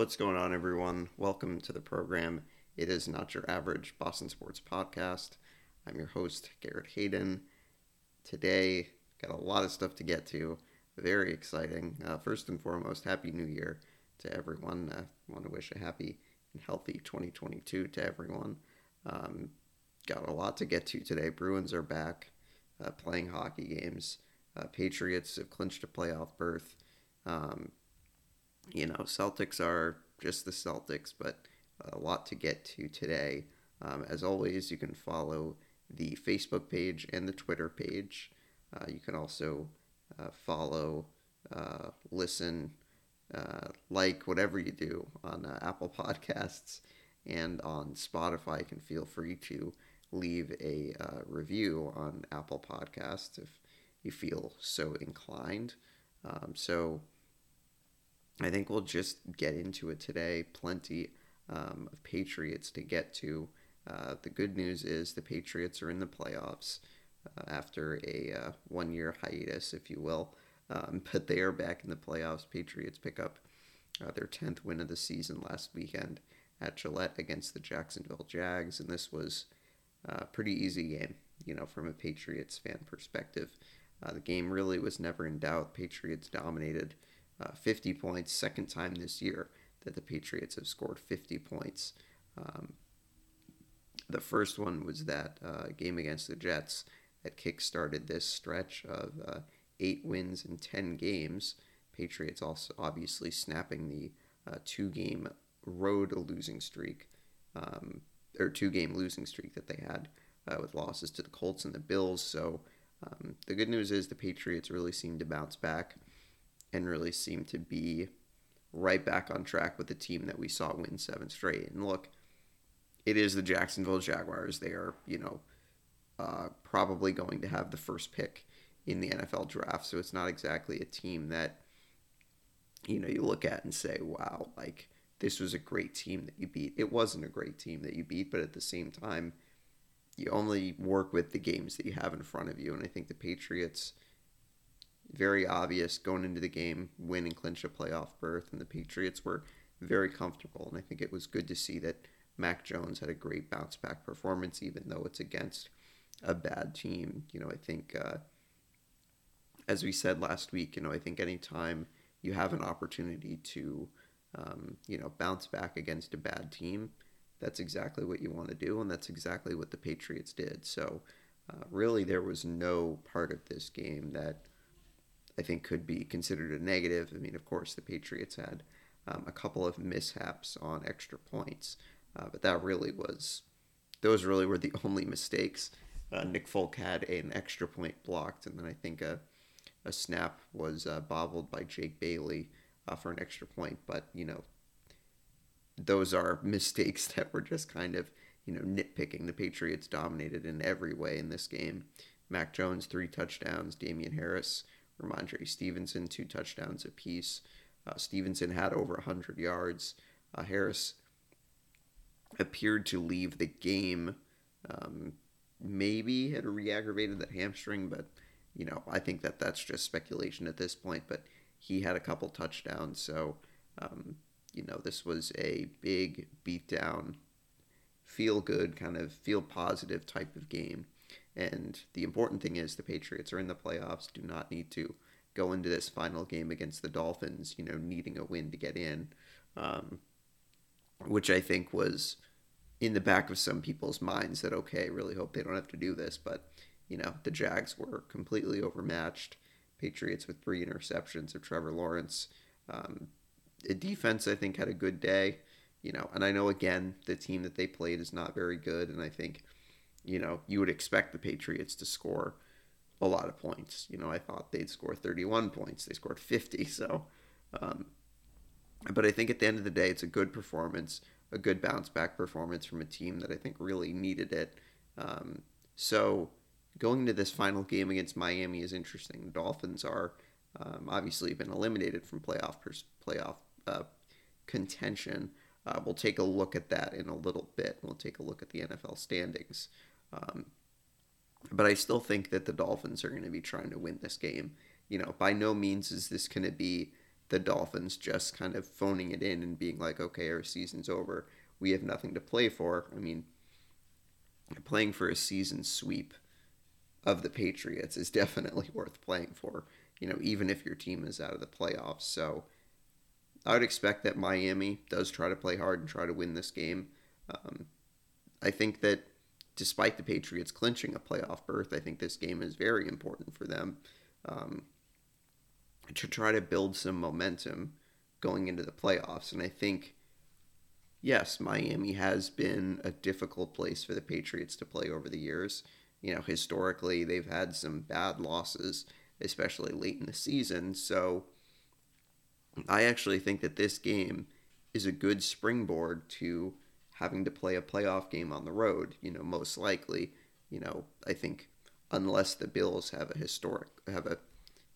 What's going on, everyone? Welcome to the program. It is not your average Boston sports podcast. I'm your host, Garrett Hayden. Today, got a lot of stuff to get to. Very exciting. Uh, first and foremost, Happy New Year to everyone. I uh, want to wish a happy and healthy 2022 to everyone. Um, got a lot to get to today. Bruins are back uh, playing hockey games. Uh, Patriots have clinched a playoff berth. Um, you know, Celtics are just the Celtics, but a lot to get to today. Um, as always, you can follow the Facebook page and the Twitter page. Uh, you can also uh, follow, uh, listen, uh, like whatever you do on uh, Apple Podcasts and on Spotify. You can feel free to leave a uh, review on Apple Podcasts if you feel so inclined. Um, so I think we'll just get into it today. Plenty um, of Patriots to get to. Uh, the good news is the Patriots are in the playoffs uh, after a uh, one year hiatus, if you will. Um, but they are back in the playoffs. Patriots pick up uh, their 10th win of the season last weekend at Gillette against the Jacksonville Jags. And this was a pretty easy game, you know, from a Patriots fan perspective. Uh, the game really was never in doubt. Patriots dominated uh, 50 points, second time this year that the Patriots have scored 50 points. Um, the first one was that uh, game against the Jets that kick-started this stretch of uh, eight wins in 10 games. Patriots also obviously snapping the uh, two-game road losing streak, um, or two-game losing streak that they had uh, with losses to the Colts and the Bills. So um, the good news is the Patriots really seem to bounce back and really seem to be right back on track with the team that we saw win seven straight. And look, it is the Jacksonville Jaguars. They are, you know, uh, probably going to have the first pick in the NFL draft. So it's not exactly a team that, you know, you look at and say, wow, like this was a great team that you beat. It wasn't a great team that you beat, but at the same time, you only work with the games that you have in front of you. And I think the Patriots very obvious going into the game, win and clinch a playoff berth, and the Patriots were very comfortable. And I think it was good to see that Mac Jones had a great bounce back performance, even though it's against a bad team. You know, I think, uh, as we said last week, you know, I think anytime you have an opportunity to, um, you know, bounce back against a bad team, that's exactly what you want to do, and that's exactly what the Patriots did. So, uh, really, there was no part of this game that I think could be considered a negative. I mean, of course, the Patriots had um, a couple of mishaps on extra points, uh, but that really was those really were the only mistakes. Uh, Nick Folk had an extra point blocked, and then I think a a snap was uh, bobbled by Jake Bailey uh, for an extra point. But you know, those are mistakes that were just kind of you know nitpicking. The Patriots dominated in every way in this game. Mac Jones three touchdowns, Damien Harris Rhamondre Stevenson, two touchdowns apiece. Uh, Stevenson had over 100 yards. Uh, Harris appeared to leave the game. Um, maybe had re-aggravated that hamstring, but you know I think that that's just speculation at this point. But he had a couple touchdowns, so um, you know this was a big beatdown, feel good kind of feel positive type of game. And the important thing is the Patriots are in the playoffs, do not need to go into this final game against the Dolphins, you know, needing a win to get in, um, which I think was in the back of some people's minds that, okay, really hope they don't have to do this. But, you know, the Jags were completely overmatched. Patriots with three interceptions of Trevor Lawrence. Um, the defense, I think, had a good day, you know, and I know, again, the team that they played is not very good. And I think you know, you would expect the Patriots to score a lot of points. You know, I thought they'd score 31 points. They scored 50. So, um, but I think at the end of the day, it's a good performance, a good bounce back performance from a team that I think really needed it. Um, so, going into this final game against Miami is interesting. The Dolphins are um, obviously been eliminated from playoff pers- playoff uh, contention. Uh, we'll take a look at that in a little bit. We'll take a look at the NFL standings. Um, but I still think that the Dolphins are going to be trying to win this game. You know, by no means is this going to be the Dolphins just kind of phoning it in and being like, okay, our season's over. We have nothing to play for. I mean, playing for a season sweep of the Patriots is definitely worth playing for, you know, even if your team is out of the playoffs. So I would expect that Miami does try to play hard and try to win this game. Um, I think that despite the Patriots clinching a playoff berth, I think this game is very important for them um, to try to build some momentum going into the playoffs. And I think, yes, Miami has been a difficult place for the Patriots to play over the years. You know, historically, they've had some bad losses, especially late in the season. So I actually think that this game is a good springboard to having to play a playoff game on the road, you know, most likely, you know, I think unless the Bills have a historic have a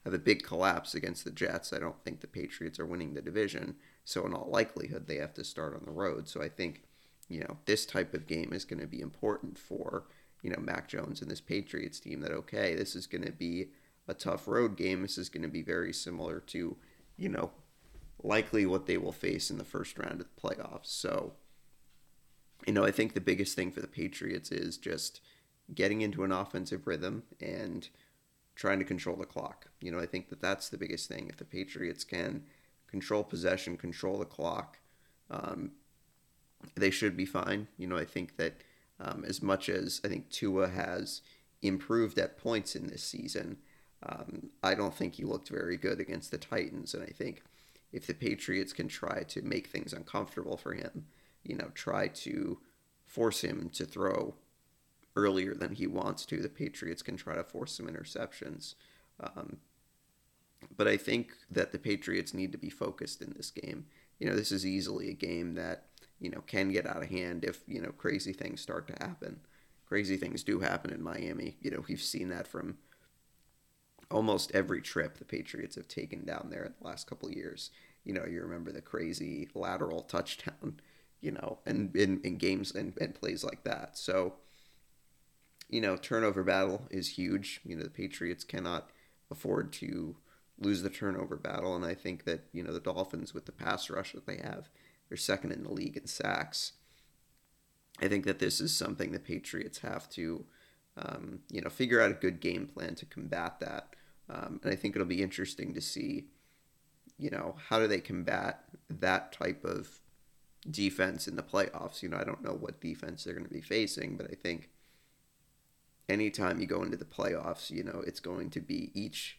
have a big collapse against the Jets, I don't think the Patriots are winning the division. So in all likelihood, they have to start on the road. So I think, you know, this type of game is going to be important for, you know, Mac Jones and this Patriots team that okay, this is going to be a tough road game. This is going to be very similar to, you know, likely what they will face in the first round of the playoffs. So you know, I think the biggest thing for the Patriots is just getting into an offensive rhythm and trying to control the clock. You know, I think that that's the biggest thing. If the Patriots can control possession, control the clock, um, they should be fine. You know, I think that um, as much as I think Tua has improved at points in this season, um, I don't think he looked very good against the Titans. And I think if the Patriots can try to make things uncomfortable for him, you know, try to force him to throw earlier than he wants to. The Patriots can try to force some interceptions. Um, but I think that the Patriots need to be focused in this game. You know, this is easily a game that, you know, can get out of hand if, you know, crazy things start to happen. Crazy things do happen in Miami. You know, we've seen that from almost every trip the Patriots have taken down there in the last couple years. You know, you remember the crazy lateral touchdown you know, and in, in games and, and plays like that. So, you know, turnover battle is huge. You know, the Patriots cannot afford to lose the turnover battle. And I think that, you know, the Dolphins, with the pass rush that they have, they're second in the league in sacks. I think that this is something the Patriots have to, um, you know, figure out a good game plan to combat that. Um, and I think it'll be interesting to see, you know, how do they combat that type of defense in the playoffs. You know, I don't know what defense they're going to be facing, but I think anytime you go into the playoffs, you know, it's going to be each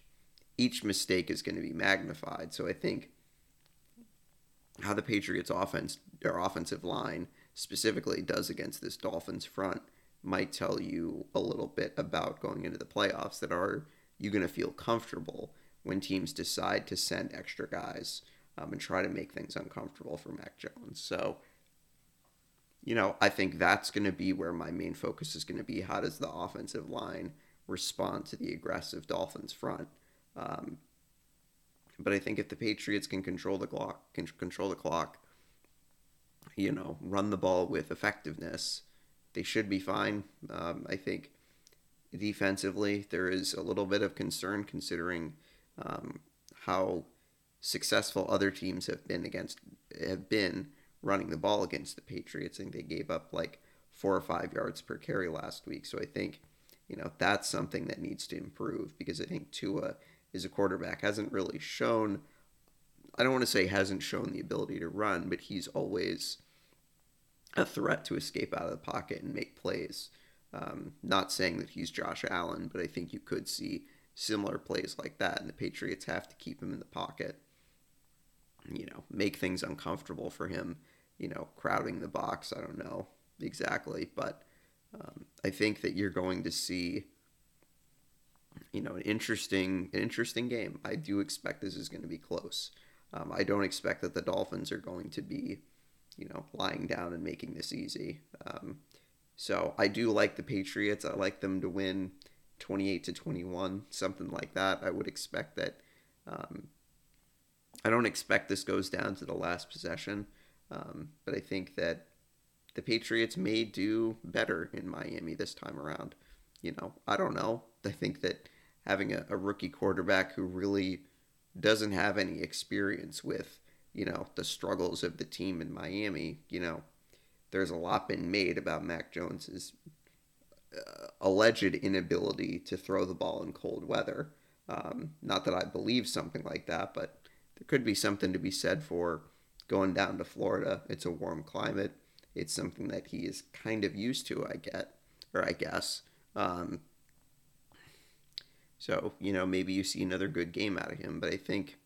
each mistake is going to be magnified. So I think how the Patriots offense or offensive line specifically does against this Dolphins front might tell you a little bit about going into the playoffs that are you going to feel comfortable when teams decide to send extra guys um, and try to make things uncomfortable for Mac Jones. So, you know, I think that's going to be where my main focus is going to be. How does the offensive line respond to the aggressive Dolphins front? Um, but I think if the Patriots can control the clock, can control the clock, you know, run the ball with effectiveness, they should be fine. Um, I think defensively there is a little bit of concern considering um, how successful other teams have been against have been running the ball against the Patriots. I think they gave up like four or five yards per carry last week. So I think, you know, that's something that needs to improve because I think Tua is a quarterback hasn't really shown I don't want to say hasn't shown the ability to run, but he's always a threat to escape out of the pocket and make plays. Um, not saying that he's Josh Allen, but I think you could see similar plays like that, and the Patriots have to keep him in the pocket you know, make things uncomfortable for him, you know, crowding the box. I don't know exactly, but um, I think that you're going to see, you know, an interesting, an interesting game. I do expect this is going to be close. Um, I don't expect that the Dolphins are going to be, you know, lying down and making this easy. Um, so I do like the Patriots. I like them to win 28 to 21, something like that. I would expect that um, I don't expect this goes down to the last possession, um, but I think that the Patriots may do better in Miami this time around. You know, I don't know. I think that having a, a rookie quarterback who really doesn't have any experience with, you know, the struggles of the team in Miami, you know, there's a lot been made about Mac Jones's uh, alleged inability to throw the ball in cold weather. Um, not that I believe something like that, but there could be something to be said for going down to Florida. It's a warm climate. It's something that he is kind of used to, I get, or I guess. Um, so, you know, maybe you see another good game out of him, but I think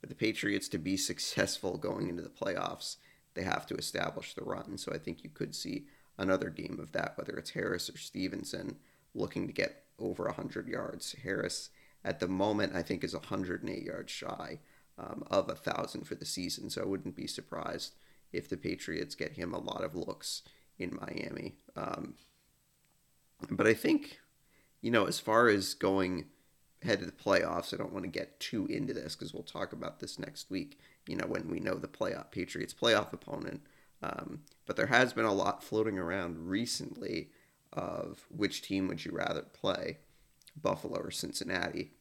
for the Patriots to be successful going into the playoffs, they have to establish the run. So I think you could see another game of that, whether it's Harris or Stevenson looking to get over 100 yards. Harris, at the moment, I think is 108 yards shy um, of a 1,000 for the season. So I wouldn't be surprised if the Patriots get him a lot of looks in Miami. Um, but I think, you know, as far as going head to the playoffs, I don't want to get too into this because we'll talk about this next week, you know, when we know the playoff Patriots playoff opponent. Um, but there has been a lot floating around recently of which team would you rather play, Buffalo or Cincinnati.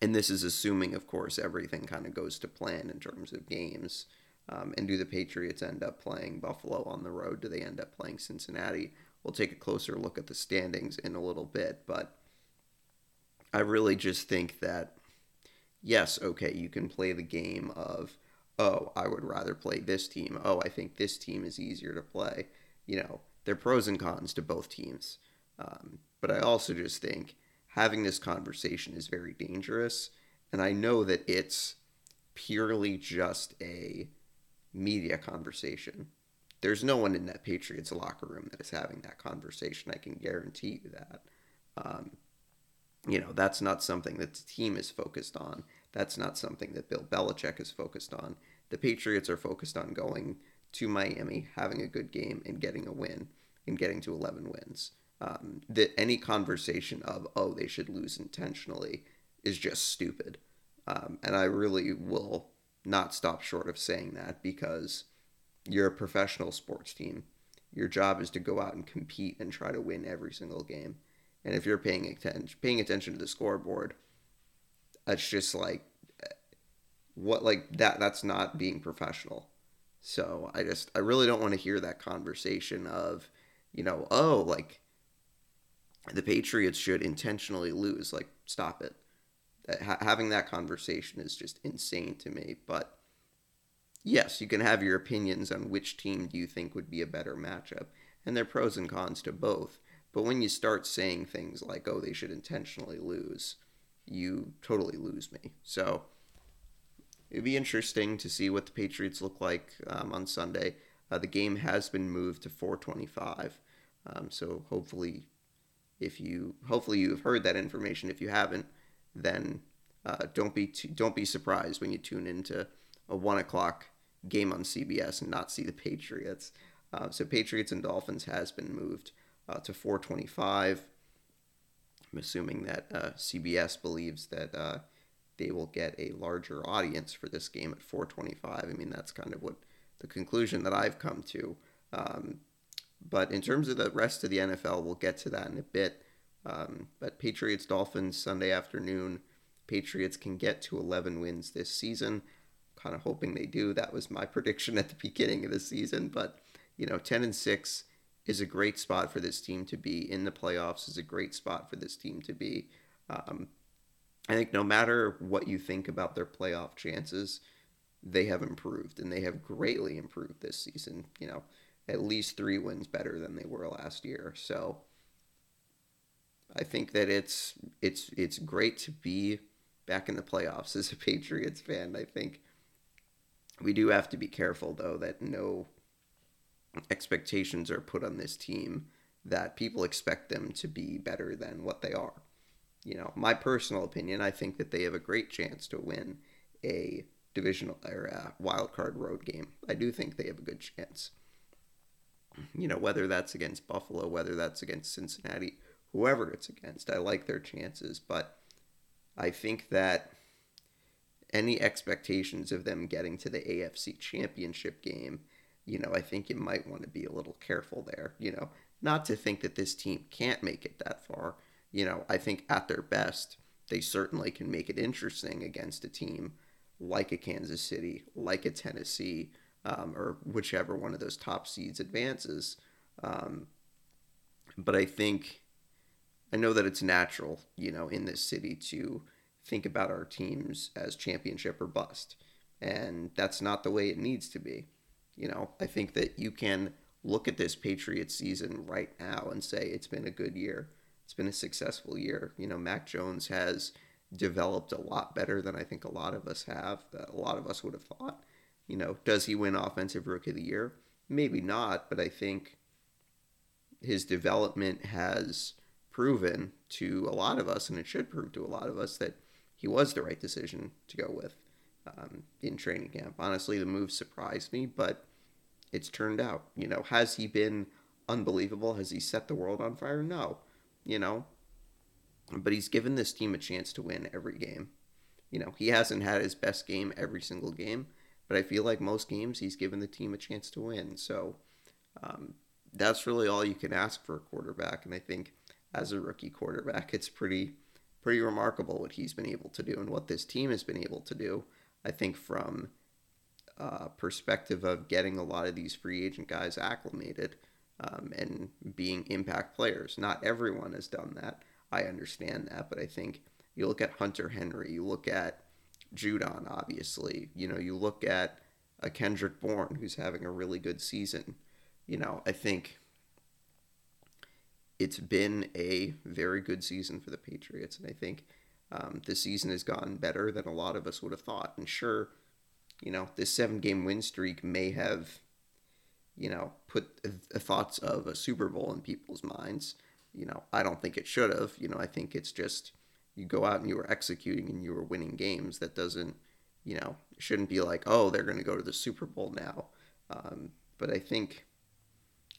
And this is assuming, of course, everything kind of goes to plan in terms of games. Um, and do the Patriots end up playing Buffalo on the road? Do they end up playing Cincinnati? We'll take a closer look at the standings in a little bit. But I really just think that, yes, okay, you can play the game of, oh, I would rather play this team. Oh, I think this team is easier to play. You know, there are pros and cons to both teams. Um, but I also just think having this conversation is very dangerous. And I know that it's purely just a media conversation. There's no one in that Patriots locker room that is having that conversation. I can guarantee you that. Um, you know, that's not something that the team is focused on. That's not something that Bill Belichick is focused on. The Patriots are focused on going to Miami, having a good game, and getting a win, and getting to 11 wins. Um, that any conversation of, oh, they should lose intentionally is just stupid. Um, and I really will not stop short of saying that because you're a professional sports team. Your job is to go out and compete and try to win every single game. And if you're paying attention paying attention to the scoreboard, that's just like what like that that's not being professional. So I just I really don't want to hear that conversation of, you know, oh, like the Patriots should intentionally lose. Like stop it having that conversation is just insane to me. But yes, you can have your opinions on which team do you think would be a better matchup, and there are pros and cons to both. But when you start saying things like, "Oh, they should intentionally lose," you totally lose me. So it'd be interesting to see what the Patriots look like um, on Sunday. Uh, the game has been moved to 425, um, so hopefully, if you hopefully you've heard that information. If you haven't, then uh, don't be too, don't be surprised when you tune into a one o'clock game on CBS and not see the Patriots. Uh, so Patriots and Dolphins has been moved uh, to 425. I'm assuming that uh, CBS believes that uh, they will get a larger audience for this game at 425. I mean, that's kind of what the conclusion that I've come to. Um, but in terms of the rest of the NFL, we'll get to that in a bit. Um, but Patriots Dolphins Sunday afternoon. Patriots can get to 11 wins this season. Kind of hoping they do. That was my prediction at the beginning of the season. But, you know, 10 and 6 is a great spot for this team to be in the playoffs, is a great spot for this team to be. Um, I think no matter what you think about their playoff chances, they have improved and they have greatly improved this season. You know, at least three wins better than they were last year. So, I think that it's it's it's great to be back in the playoffs as a Patriots fan. I think we do have to be careful though that no expectations are put on this team that people expect them to be better than what they are. You know, my personal opinion, I think that they have a great chance to win a divisional or a wild card road game. I do think they have a good chance. You know, whether that's against Buffalo, whether that's against Cincinnati, whoever it's against. I like their chances, but I think that any expectations of them getting to the AFC championship game, you know, I think you might want to be a little careful there, you know, not to think that this team can't make it that far. You know, I think at their best, they certainly can make it interesting against a team like a Kansas City, like a Tennessee, um, or whichever one of those top seeds advances. Um, but I think I know that it's natural, you know, in this city to think about our teams as championship or bust. And that's not the way it needs to be. You know, I think that you can look at this Patriots season right now and say it's been a good year. It's been a successful year. You know, Mac Jones has developed a lot better than I think a lot of us have, that a lot of us would have thought. You know, does he win Offensive Rookie of the Year? Maybe not, but I think his development has proven to a lot of us, and it should prove to a lot of us, that he was the right decision to go with um, in training camp. Honestly, the move surprised me, but it's turned out. You know, has he been unbelievable? Has he set the world on fire? No. You know, but he's given this team a chance to win every game. You know, he hasn't had his best game every single game, but I feel like most games he's given the team a chance to win. So um, that's really all you can ask for a quarterback. And I think as a rookie quarterback, it's pretty pretty remarkable what he's been able to do and what this team has been able to do. I think from uh, perspective of getting a lot of these free agent guys acclimated um, and being impact players. Not everyone has done that. I understand that, but I think you look at Hunter Henry, you look at Judon, obviously, you know, you look at a Kendrick Bourne who's having a really good season. You know, I think it's been a very good season for the Patriots, and I think um, season has gotten better than a lot of us would have thought. And sure, you know, this seven game win streak may have, you know, put the thoughts of a Super Bowl in people's minds. You know, I don't think it should have. You know, I think it's just you go out and you were executing and you were winning games. That doesn't, you know, shouldn't be like, oh, they're going to go to the Super Bowl now. Um, but I think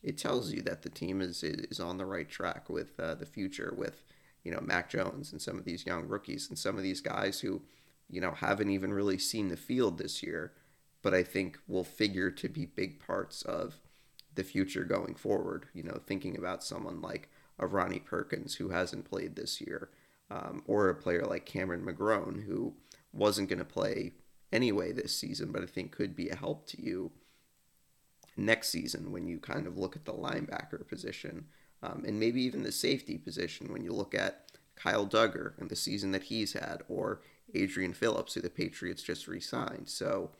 it tells you that the team is is on the right track with uh, the future with you know Mac Jones and some of these young rookies and some of these guys who you know haven't even really seen the field this year, but I think will figure to be big parts of the future going forward. You know, thinking about someone like a Ronnie Perkins who hasn't played this year, um, or a player like Cameron McGrone who wasn't going to play anyway this season, but I think could be a help to you next season when you kind of look at the linebacker position um, and maybe even the safety position when you look at Kyle Dugger and the season that he's had, or Adrian Phillips, who the Patriots just re signed. So,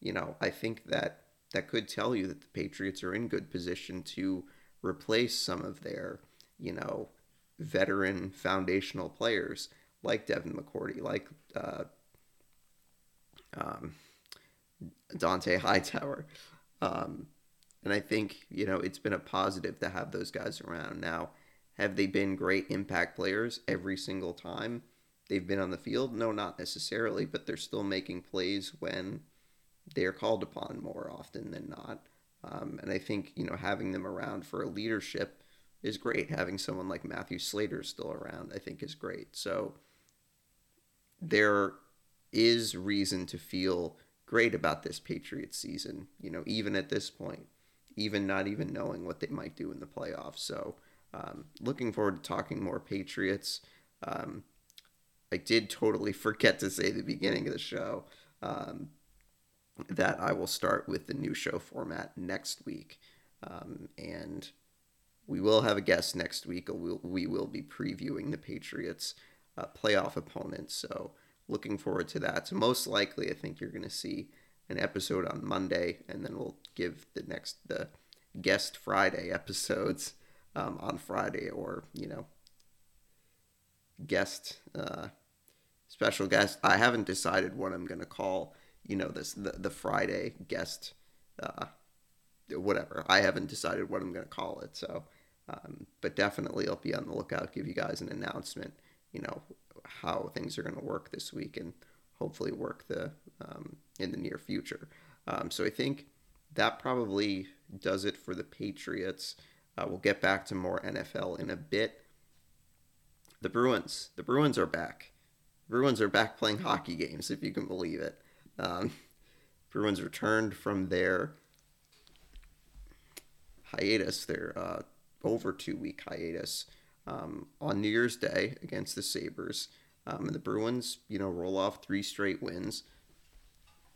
you know, I think that that could tell you that the Patriots are in good position to replace some of their, you know, veteran foundational players like Devin McCourty, like uh, um, Dont'a Hightower. Um, and I think, you know, it's been a positive to have those guys around. Now, have they been great impact players every single time they've been on the field? No, not necessarily, but they're still making plays when they're called upon more often than not. Um, and I think, you know, having them around for a leadership is great. Having someone like Matthew Slater still around, I think, is great. So there is reason to feel great about this Patriots season, you know, even at this point even not even knowing what they might do in the playoffs. So, um, looking forward to talking more Patriots. Um, I did totally forget to say the beginning of the show um, that I will start with the new show format next week. Um, and we will have a guest next week. We'll, we will be previewing the Patriots' uh, playoff opponents. So, looking forward to that. So, most likely, I think you're going to see an episode on Monday, and then we'll give the next the guest Friday episodes um, on Friday, or you know, guest uh, special guest. I haven't decided what I'm gonna call you know this the the Friday guest. Uh, whatever. I haven't decided what I'm gonna call it. So, um, but definitely I'll be on the lookout. Give you guys an announcement. You know how things are gonna work this week and hopefully work the um, in the near future. Um, so I think that probably does it for the Patriots. Uh, we'll get back to more NFL in a bit. The Bruins, the Bruins are back. Bruins are back playing hockey games, if you can believe it. Um, Bruins returned from their hiatus, their uh, over two week hiatus, um, on New Year's Day against the Sabres. Um, and the Bruins, you know, roll off three straight wins.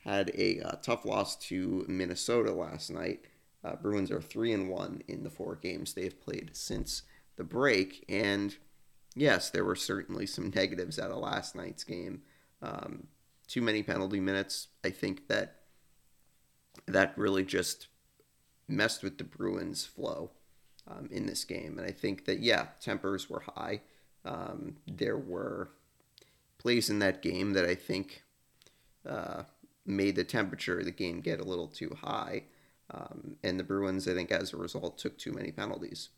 Had a uh, tough loss to Minnesota last night. Uh, Bruins are three and one in the four games they've played since the break, and yes, there were certainly some negatives out of last night's game. Um, too many penalty minutes. I think that that really just messed with the Bruins' flow um, in this game. And I think that, yeah, tempers were high. Um, there were plays in that game that I think uh, made the temperature of the game get a little too high. Um, and the Bruins, I think, as a result, took too many penalties.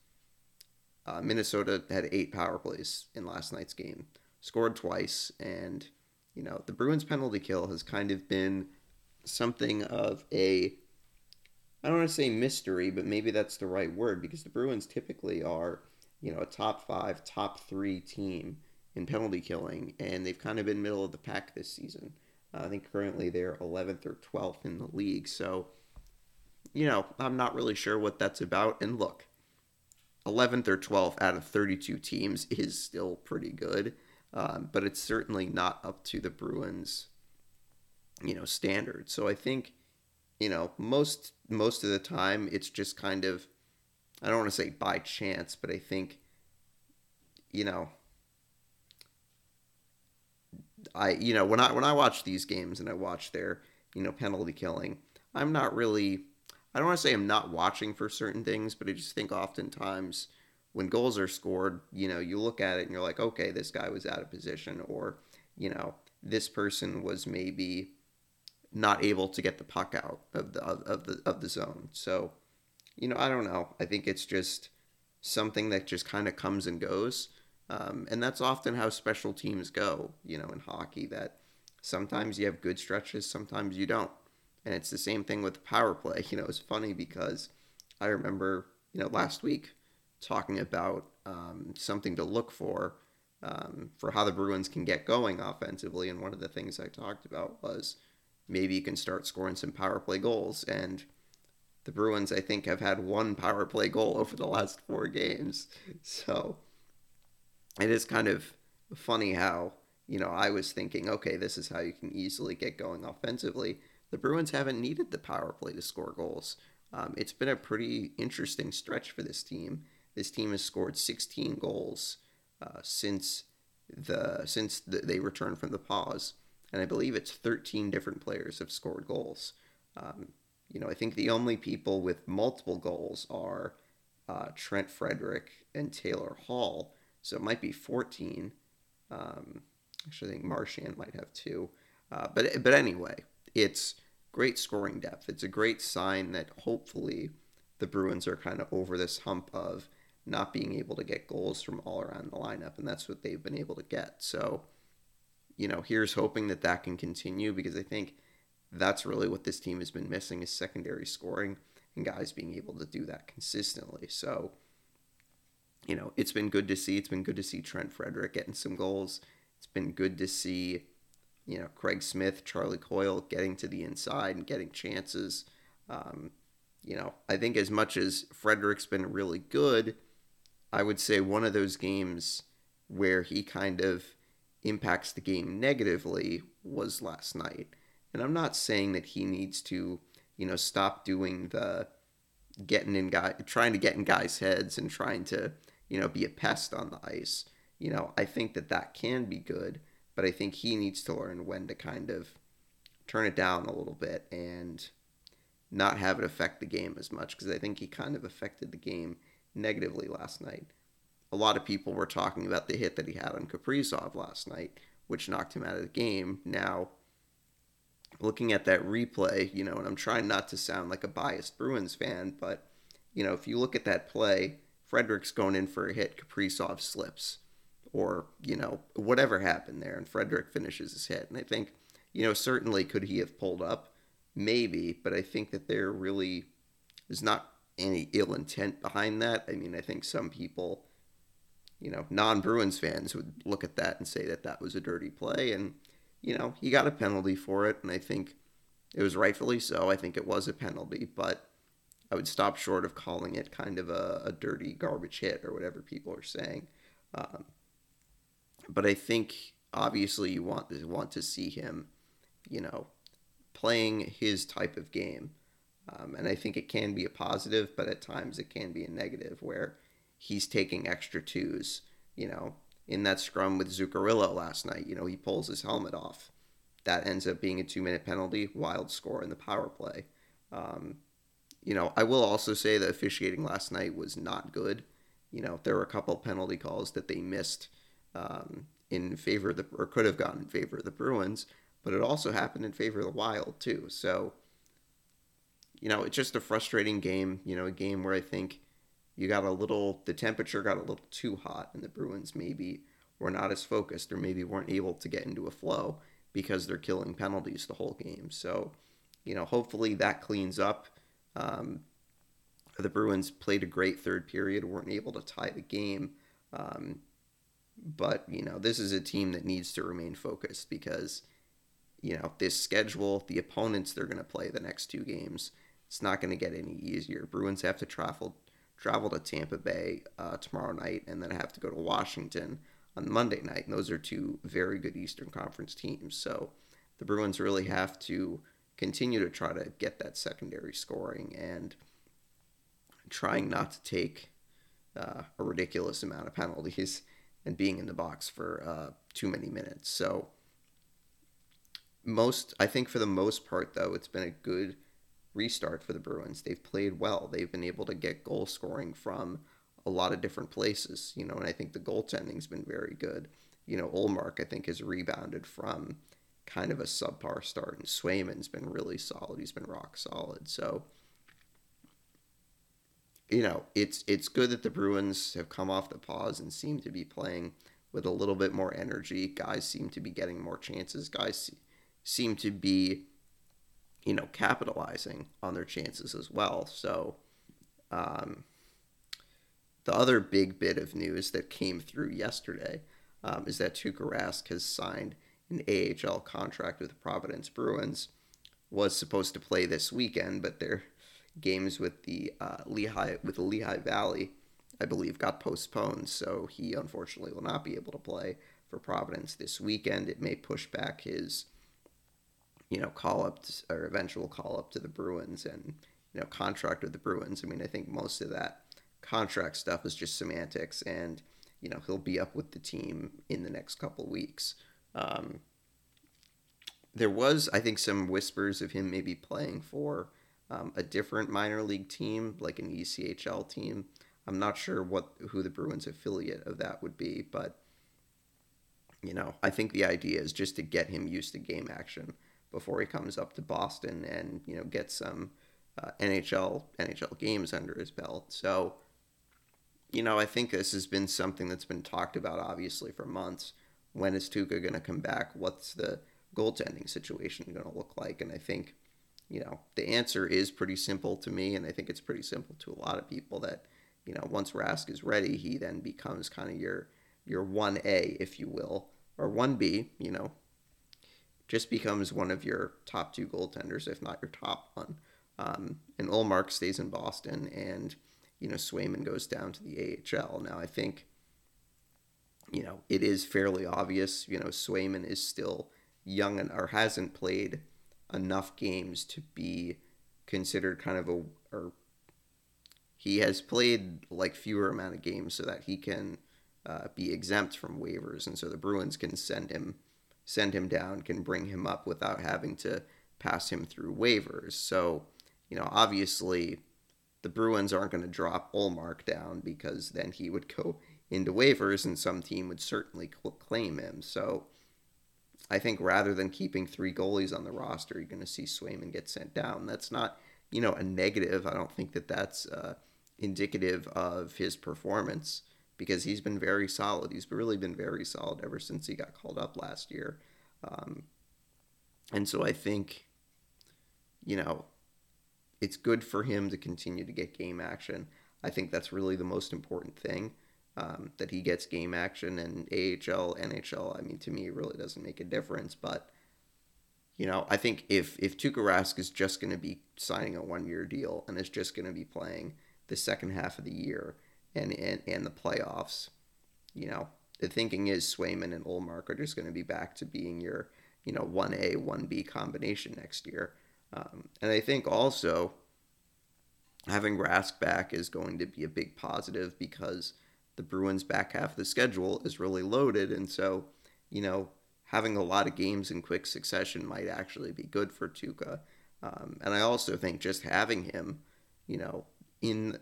Uh, Minnesota had eight power plays in last night's game, scored twice, and you know the Bruins penalty kill has kind of been something of a I don't want to say mystery, but maybe that's the right word because the Bruins typically are, you know, a top five, top three team in penalty killing, and they've kind of been middle of the pack this season. Uh, I think currently they're 11th or 12th in the league. So, you know, I'm not really sure what that's about. And look, 11th or 12th out of 32 teams is still pretty good, um, but it's certainly not up to the Bruins, you know, standard. So I think you know, most most of the time it's just kind of I don't want to say by chance, but I think you know I you know when I when I watch these games and I watch their you know penalty killing, I'm not really I don't want to say I'm not watching for certain things, but I just think oftentimes when goals are scored, you know, you look at it and you're like, okay, this guy was out of position, or you know, this person was maybe not able to get the puck out of the of the of the zone. So, you know, I don't know. I think it's just something that just kind of comes and goes, um, and that's often how special teams go. You know, in hockey, that sometimes you have good stretches, sometimes you don't, and it's the same thing with power play. You know, it's funny because I remember you know last week talking about um, something to look for. Um, for how the Bruins can get going offensively, and one of the things I talked about was maybe you can start scoring some power play goals. And the Bruins, I think, have had one power play goal over the last four games. So it is kind of funny how, you know, I was thinking, okay, this is how you can easily get going offensively. The Bruins haven't needed the power play to score goals. Um, it's been a pretty interesting stretch for this team. This team has scored 16 goals uh, since the since the, they returned from the pause and I believe it's 13 different players have scored goals. Um, you know, I think the only people with multiple goals are uh, Trent Frederic and Taylor Hall. So it might be 14. Um, actually, I think Marchand might have two. Uh, but but anyway, it's great scoring depth. It's a great sign that hopefully the Bruins are kind of over this hump of not being able to get goals from all around the lineup, and that's what they've been able to get. So you know, here's hoping that that can continue because I think that's really what this team has been missing is secondary scoring and guys being able to do that consistently. So, you know, it's been good to see. It's been good to see Trent Frederic getting some goals. It's been good to see, you know, Craig Smith, Charlie Coyle getting to the inside and getting chances. Um, you know, I think as much as Frederic's been really good, I would say one of those games where he kind of impacts the game negatively was last night. And I'm not saying that he needs to, you know, stop doing the getting in guy trying to get in guys' heads and trying to, you know, be a pest on the ice. You know, I think that that can be good, but I think he needs to learn when to kind of turn it down a little bit and not have it affect the game as much because I think he kind of affected the game negatively last night a lot of people were talking about the hit that he had on Kaprizov last night, which knocked him out of the game. Now, looking at that replay, you know, and I'm trying not to sound like a biased Bruins fan, but, you know, if you look at that play, Frederic's going in for a hit, Kaprizov slips, or, you know, whatever happened there, and Frederic finishes his hit. And I think, you know, certainly could he have pulled up? Maybe, but I think that there really is not any ill intent behind that. I mean, I think some people you know, non Bruins fans would look at that and say that that was a dirty play. And, you know, he got a penalty for it. And I think it was rightfully so. I think it was a penalty, but I would stop short of calling it kind of a, a dirty garbage hit or whatever people are saying. Um, but I think, obviously you want to want to see him, you know, playing his type of game. Um, and I think it can be a positive, but at times it can be a negative where he's taking extra twos. You know, in that scrum with Zuccarello last night, you know, he pulls his helmet off. That ends up being a two minute penalty, wild score in the power play. Um, you know, I will also say the officiating last night was not good. You know, there were a couple penalty calls that they missed um, in favor of the, or could have gotten in favor of the Bruins, but it also happened in favor of the Wild too. So, you know, it's just a frustrating game. You know, a game where I think you got a little, the temperature got a little too hot, and the Bruins maybe were not as focused or maybe weren't able to get into a flow because they're killing penalties the whole game. So, you know, hopefully that cleans up. Um, the Bruins played a great third period, weren't able to tie the game. Um, but, you know, this is a team that needs to remain focused because, you know, this schedule, the opponents they're going to play the next two games, it's not going to get any easier. Bruins have to travel travel to Tampa Bay uh, tomorrow night and then I have to go to Washington on Monday night. And those are two very good Eastern Conference teams. So the Bruins really have to continue to try to get that secondary scoring and trying not to take uh, a ridiculous amount of penalties and being in the box for uh, too many minutes. So most, I think for the most part, though, it's been a good restart for the Bruins. They've played well. They've been able to get goal scoring from a lot of different places, you know, and I think the goaltending's been very good. You know, Ullmark, I think, has rebounded from kind of a subpar start, and Swayman's been really solid. He's been rock solid. So, you know, it's it's good that the Bruins have come off the pause and seem to be playing with a little bit more energy. Guys seem to be getting more chances. Guys seem to be, you know, capitalizing on their chances as well. So, um, the other big bit of news that came through yesterday um, is that Tuukka Rask has signed an AHL contract with the Providence Bruins. Was supposed to play this weekend, but their games with the uh, Lehigh with the Lehigh Valley, I believe, got postponed. So he unfortunately will not be able to play for Providence this weekend. It may push back his, you know, call up to, or eventual call up to the Bruins and you know contract with the Bruins. I mean, I think most of that contract stuff is just semantics, and you know he'll be up with the team in the next couple weeks. Um, there was, I think, some whispers of him maybe playing for um, a different minor league team, like an ECHL team. I'm not sure what who the Bruins affiliate of that would be, but you know, I think the idea is just to get him used to game action before he comes up to Boston and you know get some uh, NHL NHL games under his belt. So, you know, I think this has been something that's been talked about obviously for months when is Tuukka going to come back? What's the goaltending situation going to look like? And I think, you know, the answer is pretty simple to me, and I think it's pretty simple to a lot of people that, you know, once Rask is ready, he then becomes kind of your your one A, if you will, or one B. You know, just becomes one of your top two goaltenders, if not your top one. Um, and Ullmark stays in Boston, and you know Swayman goes down to the AHL. Now I think you know, it is fairly obvious, you know, Swayman is still young and or hasn't played enough games to be considered kind of a or he has played like fewer amount of games so that he can uh, be exempt from waivers and so the Bruins can send him send him down can bring him up without having to pass him through waivers so you know obviously the Bruins aren't going to drop Ullmark down because then he would go into waivers, and some team would certainly claim him. So I think rather than keeping three goalies on the roster, you're going to see Swayman get sent down. That's not, you know, a negative. I don't think that that's uh, indicative of his performance because he's been very solid. He's really been very solid ever since he got called up last year. Um, and so I think, you know, it's good for him to continue to get game action. I think that's really the most important thing um, that he gets game action and AHL, NHL. I mean, to me, it really doesn't make a difference. But you know, I think if if Tuukka Rask is just going to be signing a one year deal and is just going to be playing the second half of the year and, and and the playoffs, you know, the thinking is Swayman and Ullmark are just going to be back to being your, you know, 1A, 1B combination next year. Um, and I think also having Rask back is going to be a big positive because the Bruins' back half of the schedule is really loaded. And so, you know, having a lot of games in quick succession might actually be good for Tuukka. Um, and I also think just having him, you know, in,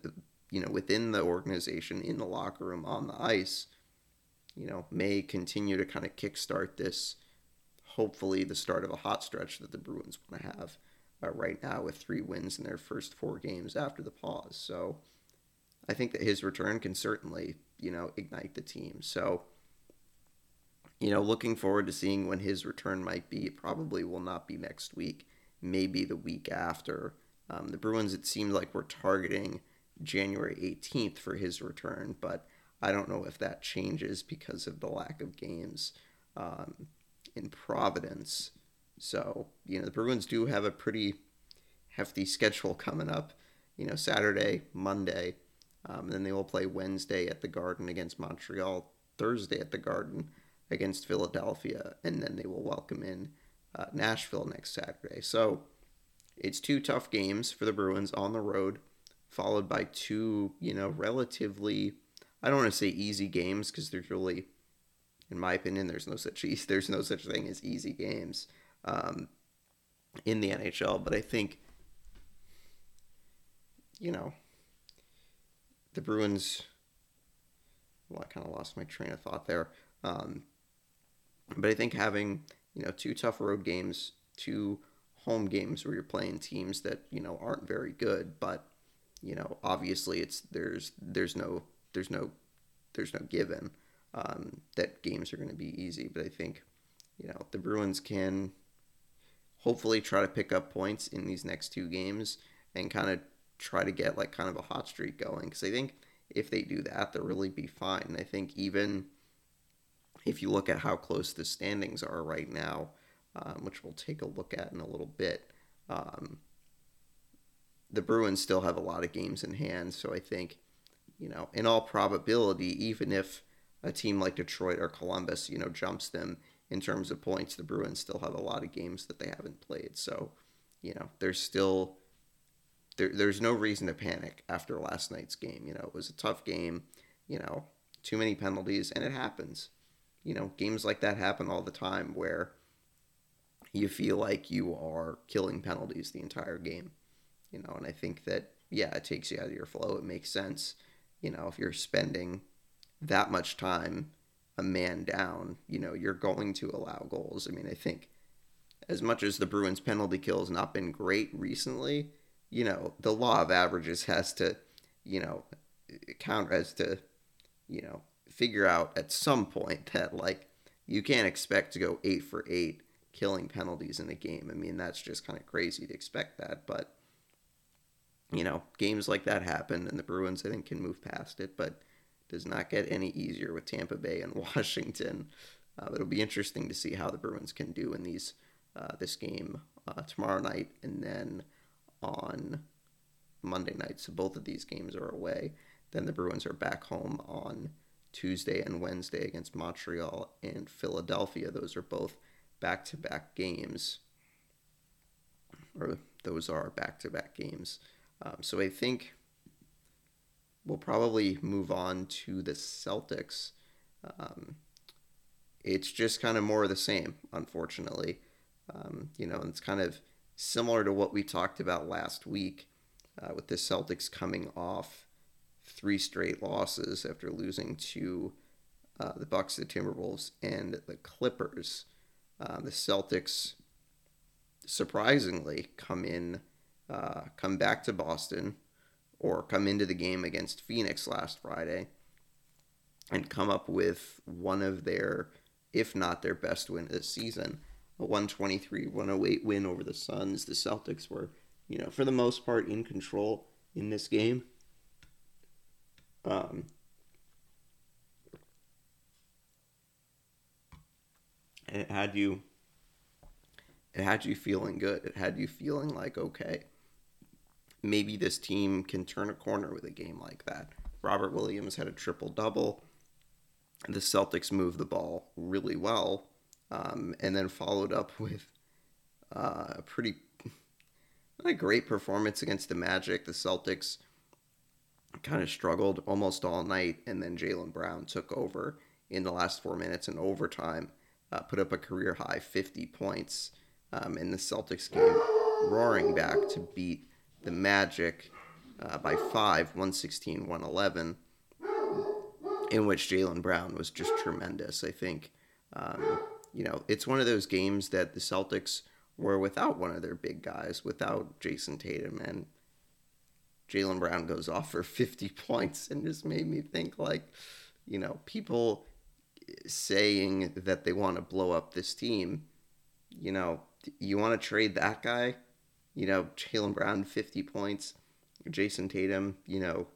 you know, within the organization, in the locker room, on the ice, you know, may continue to kind of kickstart this, hopefully the start of a hot stretch that the Bruins want to have uh, right now with three wins in their first four games after the pause. So I think that his return can certainly, you know, ignite the team. So, you know, looking forward to seeing when his return might be. It probably will not be next week, maybe the week after. Um, the Bruins, it seemed like we're targeting January 18th for his return, but I don't know if that changes because of the lack of games um, in Providence. So, you know, the Bruins do have a pretty hefty schedule coming up. You know, Saturday, Monday, um, then they will play Wednesday at the Garden against Montreal, Thursday at the Garden against Philadelphia, and then they will welcome in uh, Nashville next Saturday. So it's two tough games for the Bruins on the road, followed by two, you know, relatively, I don't want to say easy games because there's really, in my opinion, there's no such there's no such thing as easy games um, in the NHL. But I think, you know, the Bruins. Well, I kind of lost my train of thought there. Um, but I think having you know two tough road games, two home games where you're playing teams that you know aren't very good, but you know obviously it's there's there's no there's no there's no given um, that games are going to be easy. But I think you know the Bruins can hopefully try to pick up points in these next two games and kind of try to get like kind of a hot streak going because I think if they do that, they'll really be fine. And I think even if you look at how close the standings are right now, um, which we'll take a look at in a little bit, um, the Bruins still have a lot of games in hand. So I think, you know, in all probability, even if a team like Detroit or Columbus, you know, jumps them in terms of points, the Bruins still have a lot of games that they haven't played. So, you know, there's still there, there's no reason to panic after last night's game. You know, it was a tough game. You know, too many penalties, and it happens. You know, games like that happen all the time where you feel like you are killing penalties the entire game. You know, and I think that yeah, it takes you out of your flow. It makes sense. You know, if you're spending that much time a man down, you know, you're going to allow goals. I mean, I think as much as the Bruins penalty kill has not been great recently, you know, the law of averages has to, you know, count as to, you know, figure out at some point that like you can't expect to go eight for eight killing penalties in a game. I mean, that's just kind of crazy to expect that, but you know, games like that happen, and the Bruins I think can move past it, but does not get any easier with Tampa Bay and Washington. Uh, it'll be interesting to see how the Bruins can do in these uh, this game uh, tomorrow night, and then on Monday night. So both of these games are away. Then the Bruins are back home on Tuesday and Wednesday against Montreal and Philadelphia. Those are both back to back games. Or those are back to back games. Um, so I think we'll probably move on to the Celtics. Um, it's just kind of more of the same, unfortunately. Um, you know, and it's kind of similar to what we talked about last week uh, with the Celtics coming off three straight losses after losing to uh, the Bucks, the Timberwolves, and the Clippers. Uh, the Celtics surprisingly come in, uh, come back to Boston, or come into the game against Phoenix last Friday, and come up with one of their, if not their best win of the season a 123 108 win over the Suns. The Celtics were, you know, for the most part in control in this game. Um, and it had you it had you feeling good. It had you feeling like okay, maybe this team can turn a corner with a game like that. Robert Williams had a triple double. the Celtics moved the ball really well, um, and then followed up with uh, a pretty not a great performance against the Magic. The Celtics kind of struggled almost all night, and then Jaylen Brown took over in the last four minutes in overtime, uh, put up a career high 50 points um, in the Celtics game, roaring back to beat the Magic uh, by five, 116 111, in which Jaylen Brown was just tremendous. I think, um, you know, it's one of those games that the Celtics were without one of their big guys, without Jayson Tatum, and Jaylen Brown goes off for 50 points and just made me think like, you know, people saying that they want to blow up this team, you know, you want to trade that guy, you know, Jaylen Brown 50 points, Jayson Tatum, you know,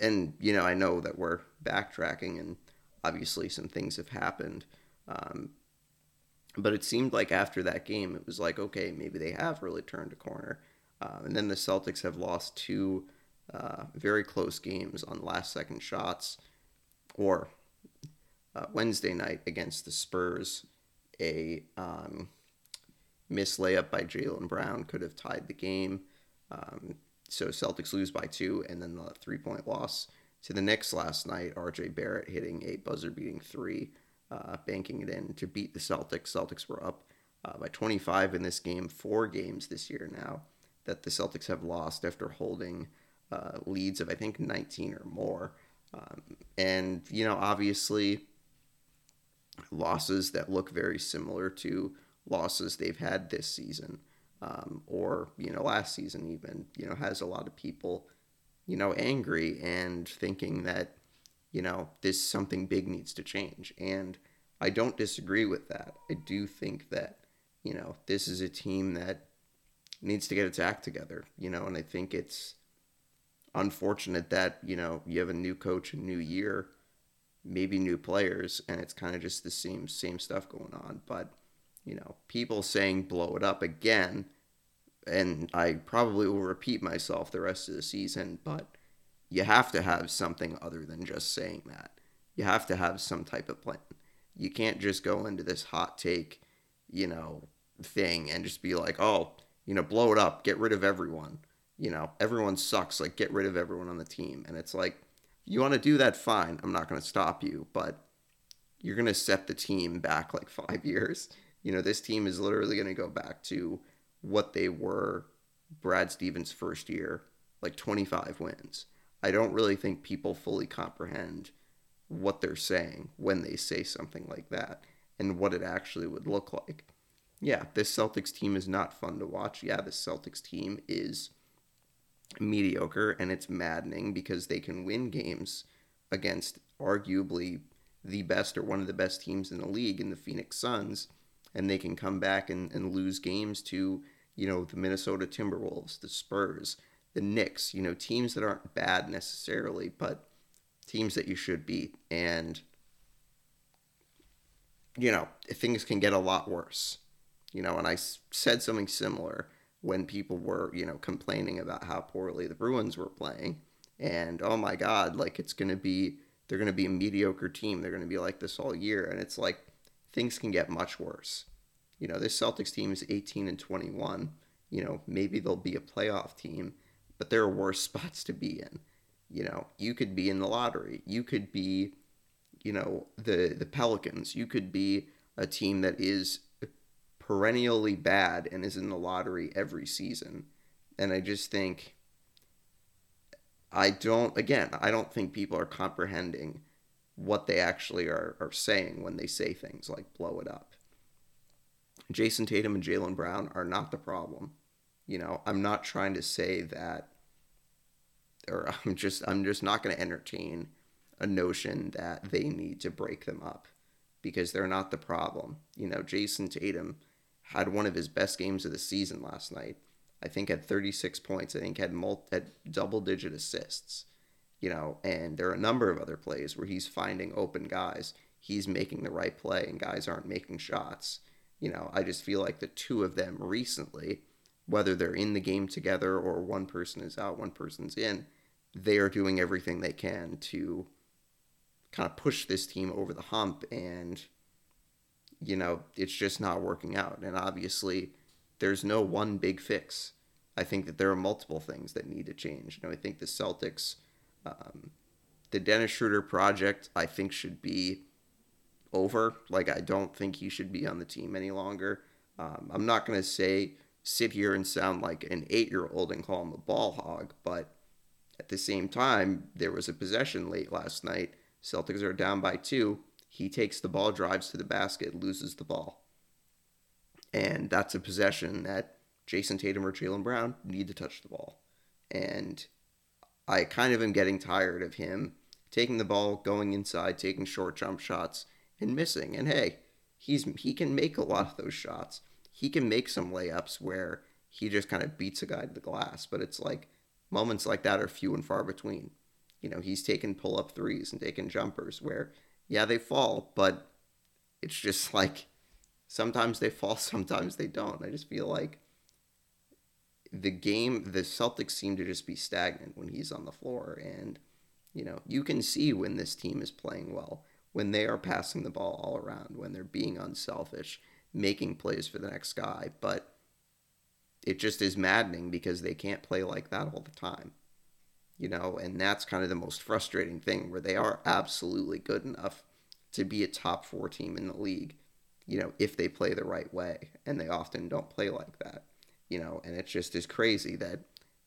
and you know, I know that we're backtracking and obviously some things have happened. Um, but it seemed like after that game, it was like, okay, maybe they have really turned a corner. Uh, and then the Celtics have lost two uh, very close games on last second shots. Or uh, Wednesday night against the Spurs, a um, missed layup by Jaylen Brown could have tied the game. Um, so Celtics lose by two, and then the three point loss to the Knicks last night. RJ Barrett hitting a buzzer beating three, uh, banking it in to beat the Celtics. Celtics were up uh, by 25 in this game, four games this year now that the Celtics have lost after holding uh, leads of I think 19 or more. Um, and you know, obviously, losses that look very similar to losses they've had this season um, or you know last season even you know has a lot of people you know angry and thinking that you know this something big needs to change. And i don't disagree with that. I do think that you know this is a team that needs to get its act together you know and i think it's unfortunate that you know you have a new coach a new year maybe new players and it's kind of just the same same stuff going on. But you know people saying blow it up again and I probably will repeat myself the rest of the season, but you have to have something other than just saying that. You have to have some type of plan. You can't just go into this hot take, you know, thing and just be like, oh, you know, blow it up, get rid of everyone. You know, everyone sucks, like get rid of everyone on the team. And it's like, you want to do that, fine. I'm not going to stop you, but you're going to set the team back like five years. You know, this team is literally going to go back to what they were Brad Stevens' first year, like 25 wins. I don't really think people fully comprehend what they're saying when they say something like that and what it actually would look like. Yeah, this Celtics team is not fun to watch. Yeah, this Celtics team is mediocre and it's maddening because they can win games against arguably the best or one of the best teams in the league in the Phoenix Suns and they can come back and, and lose games to, you know, the Minnesota Timberwolves, the Spurs, the Knicks, you know, teams that aren't bad necessarily, but teams that you should beat. And, you know, things can get a lot worse. You know, and I said something similar when people were, you know, complaining about how poorly the Bruins were playing. And oh my God, like it's going to be, they're going to be a mediocre team. They're going to be like this all year. And it's like, things can get much worse. You know, this Celtics team is 18 and 21. You know, maybe they'll be a playoff team, but there are worse spots to be in. You know, you could be in the lottery. You could be, you know, the the Pelicans. You could be a team that is perennially bad and is in the lottery every season. And I just think I don't again, I don't think people are comprehending what they actually are, are saying when they say things like blow it up. Jayson Tatum and Jaylen Brown are not the problem. You know, I'm not trying to say that or I'm just I'm just not going to entertain a notion that they need to break them up because they're not the problem. You know, Jayson Tatum had one of his best games of the season last night. I think had 36 points. I think had multi, had double digit assists you know, and there are a number of other plays where he's finding open guys. He's making the right play and guys aren't making shots. You know, I just feel like the two of them recently, whether they're in the game together or one person is out, one person's in, they are doing everything they can to kind of push this team over the hump and you know, it's just not working out. And obviously, there's no one big fix. I think that there are multiple things that need to change. You know, I think the Celtics, um, the Dennis Schroeder project, I think should be over. Like, I don't think he should be on the team any longer. Um, I'm not going to say sit here and sound like an eight year old and call him a ball hog, but at the same time, there was a possession late last night. Celtics are down by two. He takes the ball, drives to the basket, loses the ball. And that's a possession that Jayson Tatum or Jaylen Brown need to touch the ball. And I kind of am getting tired of him taking the ball, going inside, taking short jump shots, and missing. And hey, he's he can make a lot of those shots. He can make some layups where he just kind of beats a guy to the glass, but it's like moments like that are few and far between. You know, he's taken pull up threes and taken jumpers where yeah, they fall, but it's just like sometimes they fall, sometimes they don't. I just feel like the game, the Celtics seem to just be stagnant when he's on the floor. And, you know, you can see when this team is playing well, when they are passing the ball all around, when they're being unselfish, making plays for the next guy. But it just is maddening because they can't play like that all the time you know, and that's kind of the most frustrating thing where they are absolutely good enough to be a top four team in the league, you know, if they play the right way. And they often don't play like that, you know, and it just is crazy that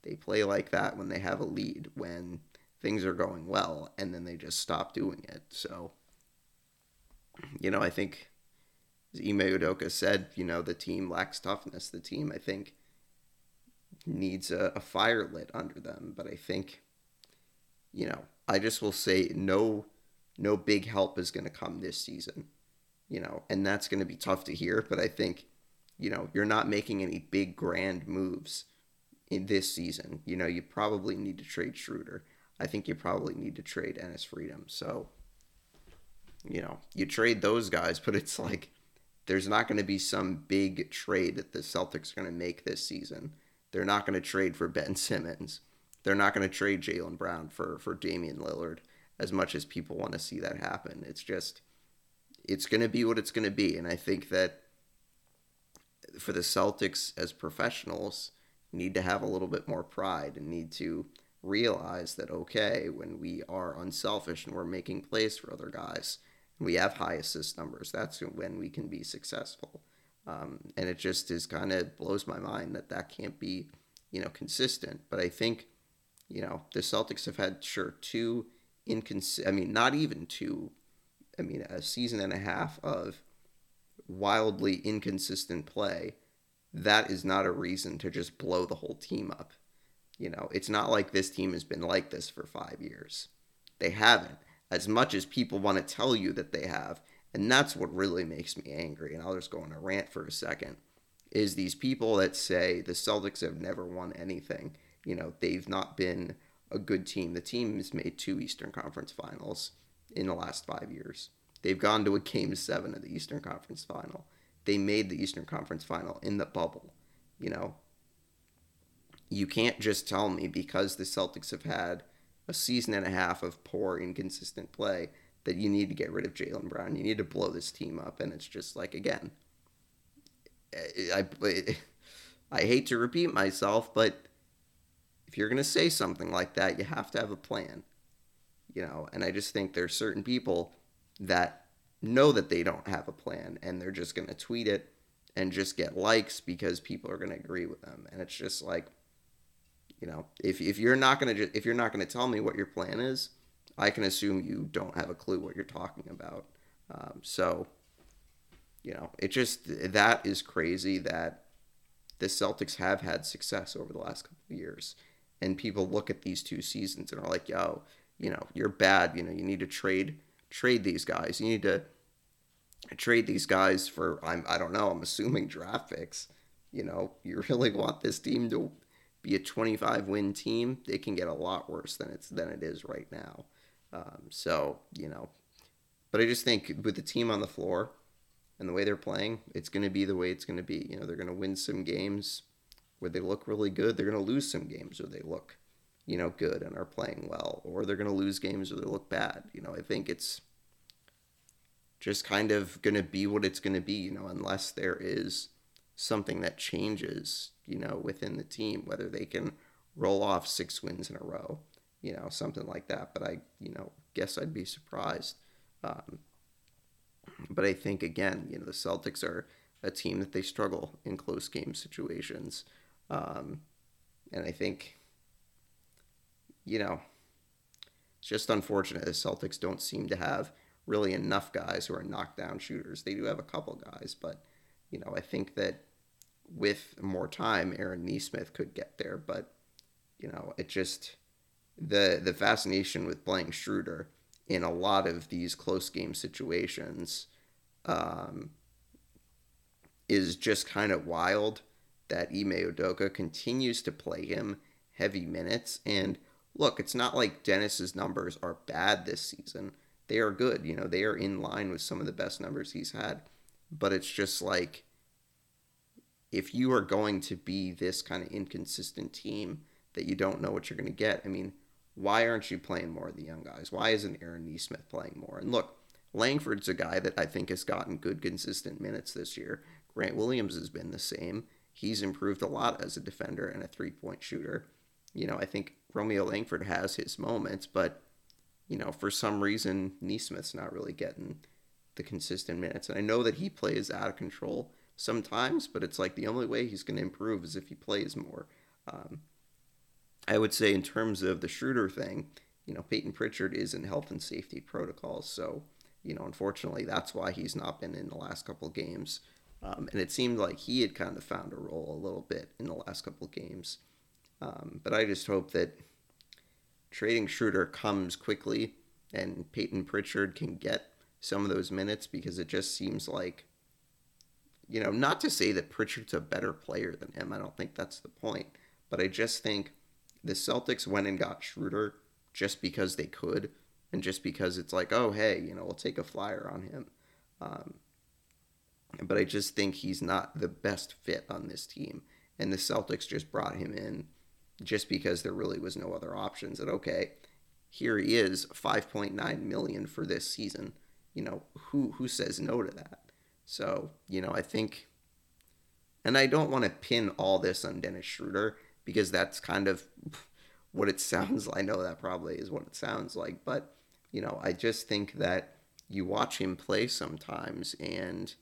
they play like that when they have a lead, when things are going well, and then they just stop doing it. So, you know, I think Ime Udoka said, you know, the team lacks toughness. The team, I think, needs a, a fire lit under them. But I think, you know, I just will say no, no big help is going to come this season. You know, and that's going to be tough to hear. But I think, you know, you're not making any big grand moves in this season. You know, you probably need to trade Schroeder. I think you probably need to trade Enes Freedom. So, you know, you trade those guys, but it's like there's not going to be some big trade that the Celtics are going to make this season. They're not going to trade for Ben Simmons. They're not going to trade Jaylen Brown for for Damian Lillard as much as people want to see that happen. It's just it's going to be what it's going to be, and I think that for the Celtics as professionals need to have a little bit more pride and need to realize that okay, when we are unselfish and we're making plays for other guys, we have high assist numbers. That's when we can be successful. Um, and it just is kind of blows my mind that that can't be, you know, consistent. But I think, you know, the Celtics have had sure two inconsistent. I mean, not even two. I mean, a season and a half of wildly inconsistent play. That is not a reason to just blow the whole team up. You know, it's not like this team has been like this for five years. They haven't. As much as people want to tell you that they have, and that's what really makes me angry. And I'll just go on a rant for a second. Is these people that say the Celtics have never won anything. You know, they've not been a good team. The team has made two Eastern Conference finals in the last five years. They've gone to a game seven of the Eastern Conference final. They made the Eastern Conference final in the bubble. You know, you can't just tell me because the Celtics have had a season and a half of poor, inconsistent play that you need to get rid of Jaylen Brown. You need to blow this team up. And it's just like, again, eh, I, I, I hate to repeat myself, but if you're going to say something like that, you have to have a plan. You know, and I just think there's certain people that know that they don't have a plan and they're just going to tweet it and just get likes because people are going to agree with them. And it's just like, you know, if, if you're not going to if you're not going to tell me what your plan is, I can assume you don't have a clue what you're talking about. Um, so, you know, it just that is crazy that the Celtics have had success over the last couple of years, and people look at these two seasons and are like, "Yo, you know, you're bad. You know, you need to trade trade these guys. You need to trade these guys for I'm I don't know. I'm assuming draft picks. You know, you really want this team to be a 25 win team. They can get a lot worse than it's than it is right now." Um, so, you know, but I just think with the team on the floor and the way they're playing, it's going to be the way it's going to be. You know, they're going to win some games where they look really good. They're going to lose some games where they look, you know, good and are playing well, or they're going to lose games or they look bad. You know, I think it's just kind of going to be what it's going to be, you know, unless there is something that changes, you know, within the team, whether they can roll off six wins in a row, you know, something like that. But I, you know, guess I'd be surprised. Um, but I think, again, you know, the Celtics are a team that they struggle in close game situations. Um, and I think you know, it's just unfortunate the Celtics don't seem to have really enough guys who are knockdown shooters. They do have a couple guys, but you know, I think that with more time, Aaron Nesmith could get there. But you know, it just the the fascination with playing Schroeder in a lot of these close game situations um, is just kind of wild. That Ime Udoka continues to play him heavy minutes and look, it's not like Dennis's numbers are bad this season. They are good. You know, they are in line with some of the best numbers he's had. But it's just like if you are going to be this kind of inconsistent team that you don't know what you're going to get, I mean, why aren't you playing more of the young guys? Why isn't Aaron Nesmith playing more? And look, Langford's a guy that I think has gotten good, consistent minutes this year. Grant Williams has been the same. He's improved a lot as a defender and a three point shooter. You know, I think Romeo Langford has his moments, but you know, for some reason, Nesmith's not really getting the consistent minutes. And I know that he plays out of control sometimes, but it's like the only way he's going to improve is if he plays more. Um, I would say, in terms of the Schroeder thing, you know, Payton Pritchard is in health and safety protocols. So, you know, unfortunately, that's why he's not been in the last couple games. Um, and it seemed like he had kind of found a role a little bit in the last couple games. Um, but I just hope that trading Schroeder comes quickly and Payton Pritchard can get some of those minutes because it just seems like, you know, not to say that Pritchard's a better player than him. I don't think that's the point. But I just think the Celtics went and got Schroeder just because they could and just because it's like, oh, hey, you know, we'll take a flyer on him. Um, but I just think he's not the best fit on this team. And the Celtics just brought him in just because there really was no other options. That okay, here he is, 5.9 million for this season. You know, who who says no to that? So, you know, I think and I don't want to pin all this on Dennis Schroeder because that's kind of what it sounds like. I know that probably is what it sounds like, but you know, I just think that you watch him play sometimes and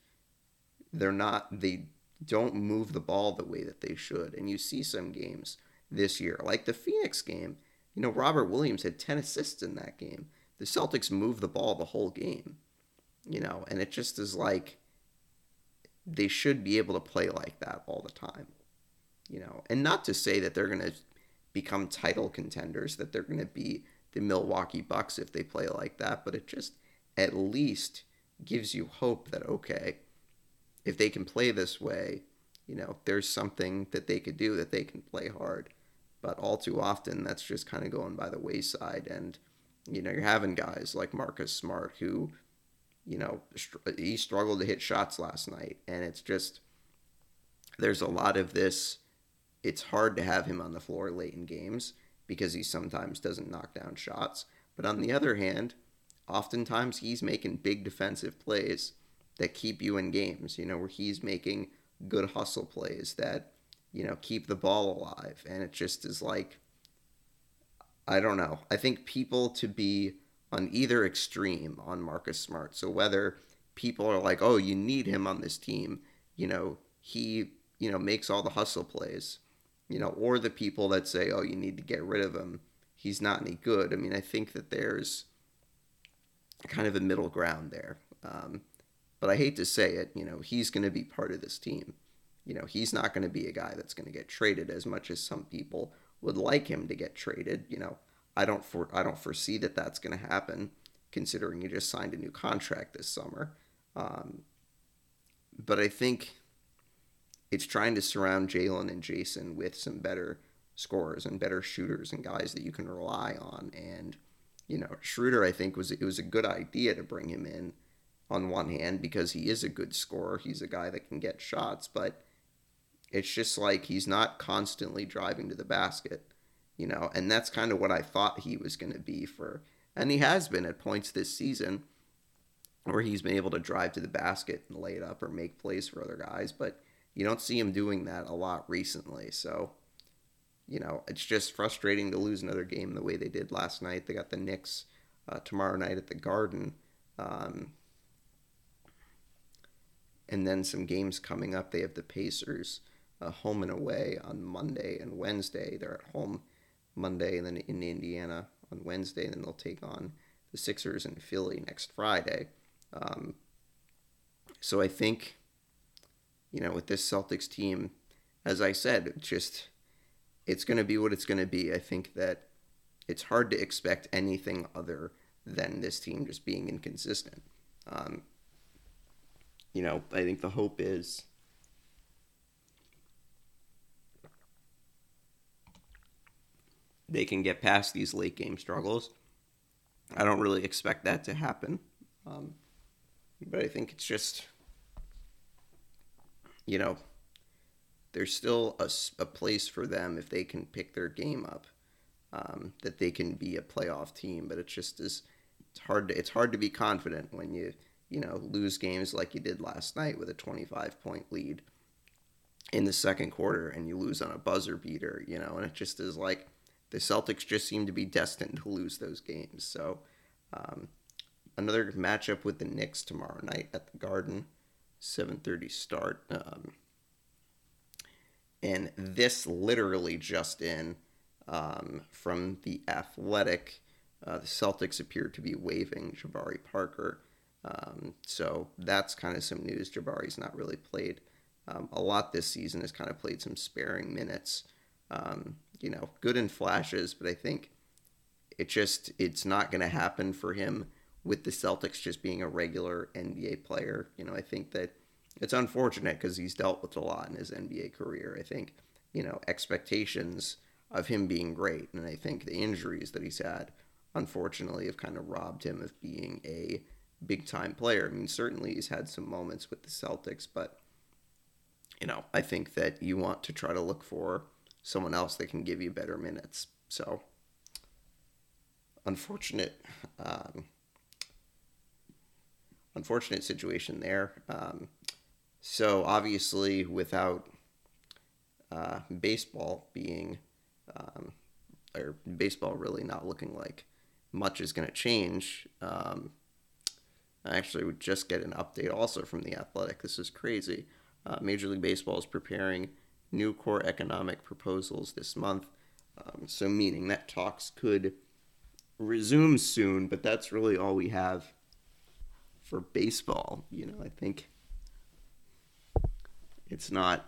they're not they don't move the ball the way that they should. And you see some games this year. Like the Phoenix game, you know, Robert Williams had 10 assists in that game. The Celtics moved the ball the whole game, you know, and it just is like they should be able to play like that all the time, you know, and not to say that they're going to become title contenders, that they're going to be the Milwaukee Bucks if they play like that, but it just at least gives you hope that, okay, if they can play this way, you know, there's something that they could do that they can play hard but all too often that's just kind of going by the wayside. And you know you're having guys like Marcus Smart who you know he struggled to hit shots last night. And it's just there's a lot of this it's hard to have him on the floor late in games because he sometimes doesn't knock down shots. But on the other hand oftentimes he's making big defensive plays that keep you in games you know where he's making good hustle plays that you know, keep the ball alive. And it just is like, I don't know. I think people to be on either extreme on Marcus Smart. So whether people are like, oh, you need him on this team, you know, he, you know, makes all the hustle plays, you know, or the people that say, oh, you need to get rid of him. He's not any good. I mean, I think that there's kind of a middle ground there. Um, but I hate to say it, you know, he's going to be part of this team you know, he's not going to be a guy that's going to get traded as much as some people would like him to get traded. You know, I don't for I don't foresee that that's going to happen, considering he just signed a new contract this summer. Um, but I think it's trying to surround Jaylen and Jayson with some better scorers and better shooters and guys that you can rely on. And you know, Schroeder, I think was it was a good idea to bring him in on one hand because he is a good scorer. He's a guy that can get shots, but it's just like he's not constantly driving to the basket. you know, and that's kind of what I thought he was going to be for, and he has been at points this season where he's been able to drive to the basket and lay it up or make plays for other guys, but you don't see him doing that a lot recently. So, you know, it's just frustrating to lose another game the way they did last night. They got the Knicks uh, tomorrow night at the Garden. Um, and then some games coming up. They have the Pacers uh, home and away on Monday and Wednesday. They're at home Monday and then in Indiana on Wednesday, and then they'll take on the Sixers in Philly next Friday. Um, so I think, you know, with this Celtics team, as I said, just it's going to be what it's going to be. I think that it's hard to expect anything other than this team just being inconsistent. Um, you know, I think the hope is they can get past these late game struggles. I don't really expect that to happen. Um, but I think it's just, you know, there's still a, a place for them if they can pick their game up, um, that they can be a playoff team. But it just is, it's hard to, it's hard to be confident when you you know, lose games like you did last night with a 25 point lead in the second quarter and you lose on a buzzer beater, you know, and it just is like the Celtics just seem to be destined to lose those games. So, um, another matchup with the Knicks tomorrow night at the Garden, 7:30 start. Um, and this literally just in um, from the Athletic, uh, the Celtics appear to be waiving Jabari Parker um, so that's kind of some news. Jabari's not really played um, a lot this season. Has kind of played some sparing minutes. Um, you know, good in flashes, but I think it just it's not going to happen for him with the Celtics just being a regular NBA player. You know, I think that it's unfortunate because he's dealt with a lot in his NBA career. I think you know expectations of him being great, and I think the injuries that he's had, unfortunately, have kind of robbed him of being a big time player. I mean, certainly he's had some moments with the Celtics, but you know, I think that you want to try to look for someone else that can give you better minutes. So, unfortunate, um, unfortunate situation there. Um, so obviously, without uh, baseball being, um, or baseball really not looking like much is going to change. Um, I actually would just get an update also from the Athletic. This is crazy. Uh, Major League Baseball is preparing new core economic proposals this month. Um, so, meaning that talks could resume soon, but that's really all we have for baseball. You know, I think it's not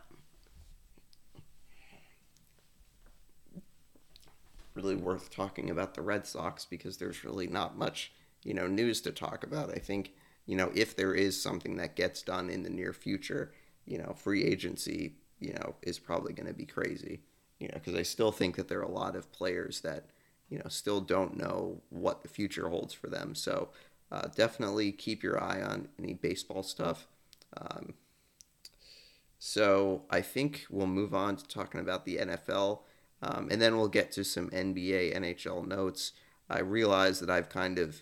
really worth talking about the Red Sox because there's really not much you know news to talk about. I think you know if there is something that gets done in the near future, you know, free agency, you know, is probably going to be crazy. You know, because I still think that there are a lot of players that you know still don't know what the future holds for them. So uh, definitely keep your eye on any baseball stuff. Um, so I think we'll move on to talking about the NFL, um, and then we'll get to some NBA, NHL notes. I realize that I've kind of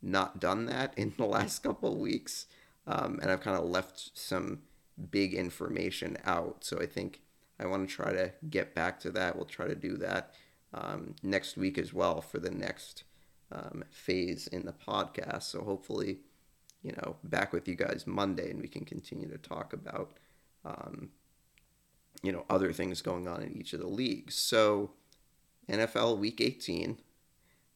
not done that in the last couple of weeks, um, and I've kind of left some big information out. So I think I want to try to get back to that. We'll try to do that um, next week as well for the next um, phase in the podcast. So hopefully, you know, back with you guys Monday, and we can continue to talk about, um, you know, other things going on in each of the leagues. So NFL Week 18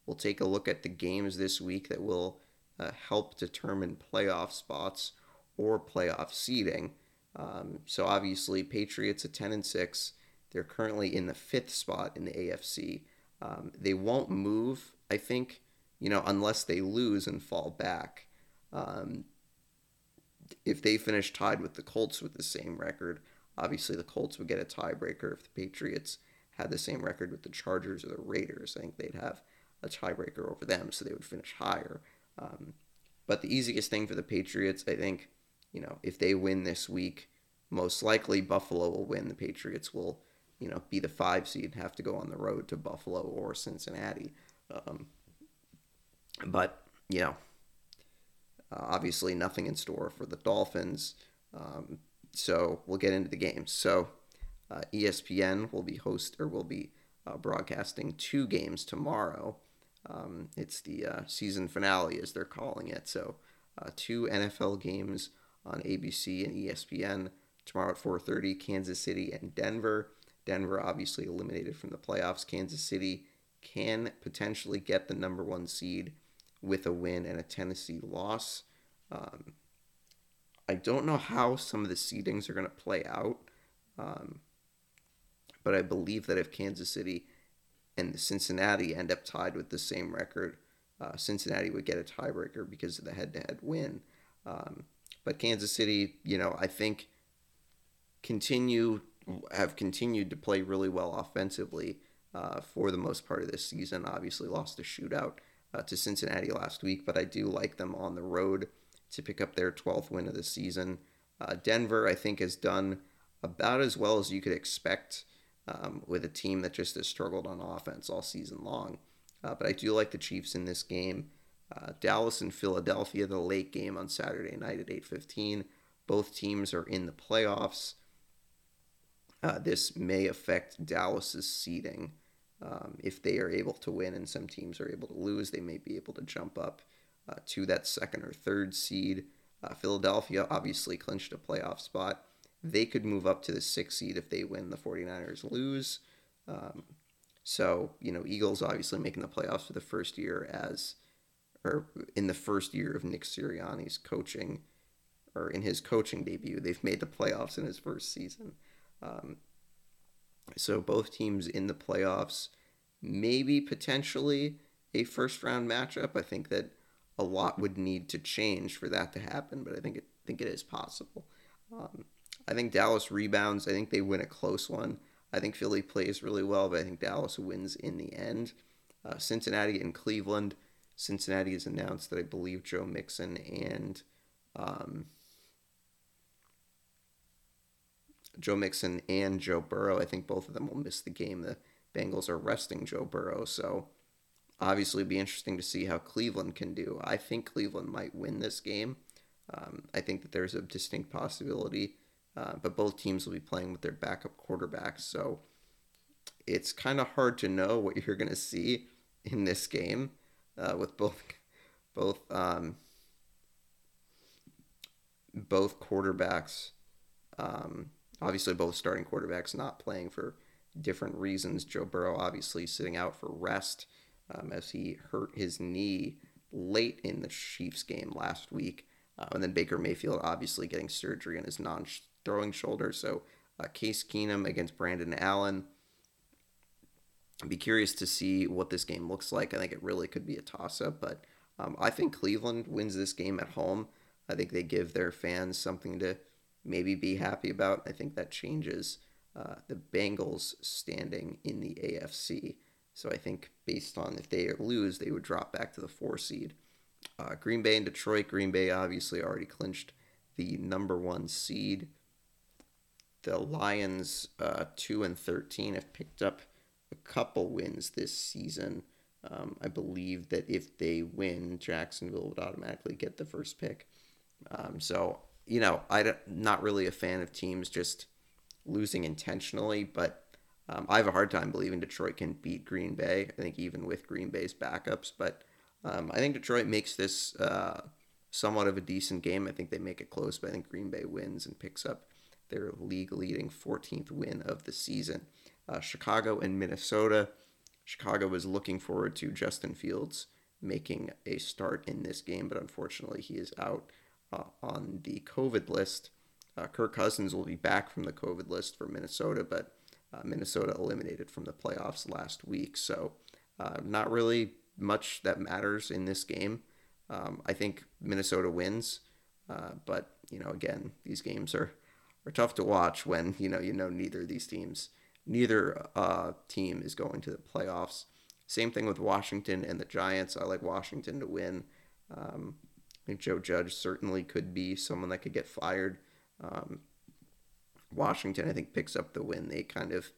We'll take a look at the games this week that will uh, help determine playoff spots or playoff seeding. Um, so obviously, Patriots at 10 and 6. They're currently in the fifth spot in the AFC. Um, they won't move, I think, you know, unless they lose and fall back. Um, if they finish tied with the Colts with the same record, obviously the Colts would get a tiebreaker. If the Patriots had the same record with the Chargers or the Raiders, I think they'd have a tiebreaker over them, so they would finish higher. Um, but the easiest thing for the Patriots, I think, you know, if they win this week, most likely Buffalo will win. The Patriots will you know, be the five seed and have to go on the road to Buffalo or Cincinnati. Um, but, you know, uh, obviously nothing in store for the Dolphins. Um, so we'll get into the games. So uh, ESPN will be host or will be uh, broadcasting two games tomorrow. Um, it's the uh, season finale, as they're calling it. So uh, two NFL games on ABC and ESPN tomorrow at 4:30. Kansas City and Denver. Denver obviously eliminated from the playoffs. Kansas City can potentially get the number one seed with a win and a Tennessee loss. Um, I don't know how some of the seedings are going to play out, um, but I believe that if Kansas City and Cincinnati end up tied with the same record, uh, Cincinnati would get a tiebreaker because of the head-to-head win. Um, but Kansas City, you know, I think continue have continued to play really well offensively uh, for the most part of this season. Obviously, lost a shootout uh, to Cincinnati last week, but I do like them on the road to pick up their 12th win of the season. Uh, Denver, I think, has done about as well as you could expect um, with a team that just has struggled on offense all season long. Uh, but I do like the Chiefs in this game. Uh, Dallas and Philadelphia, the late game on Saturday night at 8:15. Both teams are in the playoffs. Uh, this may affect Dallas's seeding. Um, if they are able to win and some teams are able to lose, they may be able to jump up uh, to that second or third seed. Uh, Philadelphia obviously clinched a playoff spot. They could move up to the sixth seed if they win, the 49ers lose. Um, so, you know, Eagles obviously making the playoffs for the first year as, or in the first year of Nick Sirianni's coaching, or in his coaching debut, they've made the playoffs in his first season. Um, so both teams in the playoffs, maybe potentially a first round matchup. I think that a lot would need to change for that to happen, but I think it think it is possible. Um, I think Dallas rebounds. I think they win a close one. I think Philly plays really well, but I think Dallas wins in the end. Uh, Cincinnati and Cleveland. Cincinnati has announced that I believe Joe Mixon and um, Joe Mixon and Joe Burrow. I think both of them will miss the game. The Bengals are resting Joe Burrow, so obviously be interesting to see how Cleveland can do. I think Cleveland might win this game. Um, I think that there's a distinct possibility, uh, but both teams will be playing with their backup quarterbacks, so it's kind of hard to know what you're going to see in this game uh, with both both um, both quarterbacks um, Obviously, both starting quarterbacks not playing for different reasons. Joe Burrow obviously sitting out for rest um, as he hurt his knee late in the Chiefs game last week. Uh, and then Baker Mayfield obviously getting surgery on his non throwing shoulder. So uh, Case Keenum against Brandon Allen. Be curious to see what this game looks like. I think it really could be a toss up, but um, I think Cleveland wins this game at home. I think they give their fans something to maybe be happy about. I think that changes uh, the Bengals standing in the AFC. So I think based on if they lose, they would drop back to the four seed. Uh, Green Bay and Detroit. Green Bay obviously already clinched the number one seed. The Lions, uh, two and thirteen, have picked up a couple wins this season. Um, I believe that if they win, Jacksonville would automatically get the first pick. Um, so you know, I'm not really a fan of teams just losing intentionally, but um, I have a hard time believing Detroit can beat Green Bay. I think even with Green Bay's backups, but um, I think Detroit makes this uh, somewhat of a decent game. I think they make it close, but I think Green Bay wins and picks up their league leading 14th win of the season. Uh, Chicago and Minnesota. Chicago was looking forward to Justin Fields making a start in this game, but unfortunately he is out uh, on the COVID list. Uh, Kirk Cousins will be back from the COVID list for Minnesota, but uh, Minnesota eliminated from the playoffs last week. So, uh, not really much that matters in this game. Um, I think Minnesota wins, uh, but you know, again, these games are are tough to watch when you know you know neither of these teams, neither uh, team is going to the playoffs. Same thing with Washington and the Giants. I like Washington to win. Um, I think Joe Judge certainly could be someone that could get fired. Um, Washington, I think, picks up the win. They kind of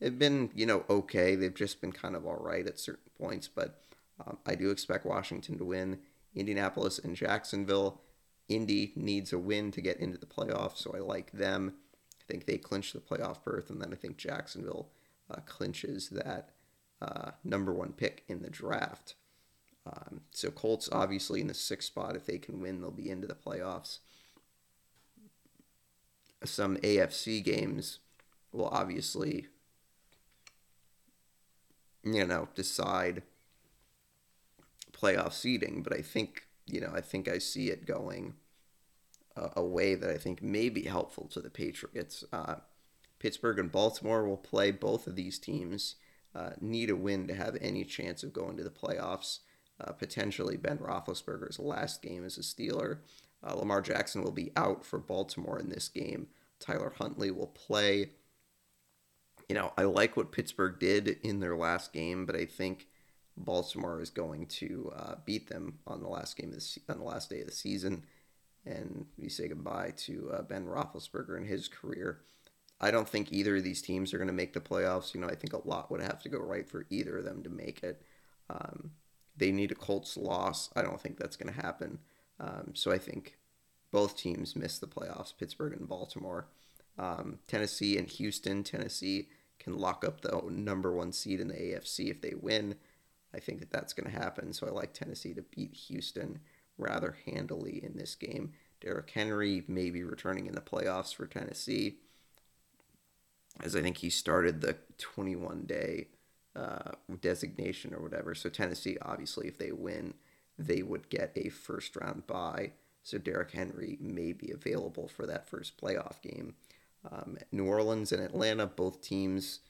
have been, you know, okay. They've just been kind of all right at certain points, but um, I do expect Washington to win. Indianapolis and Jacksonville. Indy needs a win to get into the playoffs, so I like them. Think they clinch the playoff berth, and then I think Jacksonville uh, clinches that uh, number one pick in the draft. Um, so Colts obviously in the sixth spot. If they can win, they'll be into the playoffs. Some AFC games will obviously, you know, decide playoff seeding. But I think, you know, I think I see it going a, a way that I think may be helpful to the Patriots. Uh, Pittsburgh and Baltimore will play both of these teams. Uh, need a win to have any chance of going to the playoffs. Uh, potentially Ben Roethlisberger's last game as a Steeler. Uh, Lamar Jackson will be out for Baltimore in this game. Tyler Huntley will play. You know, I like what Pittsburgh did in their last game, but I think Baltimore is going to uh, beat them on the last game of the, on the last day of the season, and we say goodbye to uh, Ben Roethlisberger and his career. I don't think either of these teams are going to make the playoffs. You know, I think a lot would have to go right for either of them to make it. Um, they need a Colts loss. I don't think that's going to happen. Um, so I think both teams miss the playoffs, Pittsburgh and Baltimore. Um, Tennessee and Houston. Tennessee can lock up the number one seed in the AFC if they win. I think that that's going to happen. So I like Tennessee to beat Houston rather handily in this game. Derrick Henry may be returning in the playoffs for Tennessee, as I think he started the 21 day uh, designation or whatever. So Tennessee, obviously, if they win, they would get a first round bye. So Derrick Henry may be available for that first playoff game. Um, New Orleans and Atlanta, both teams,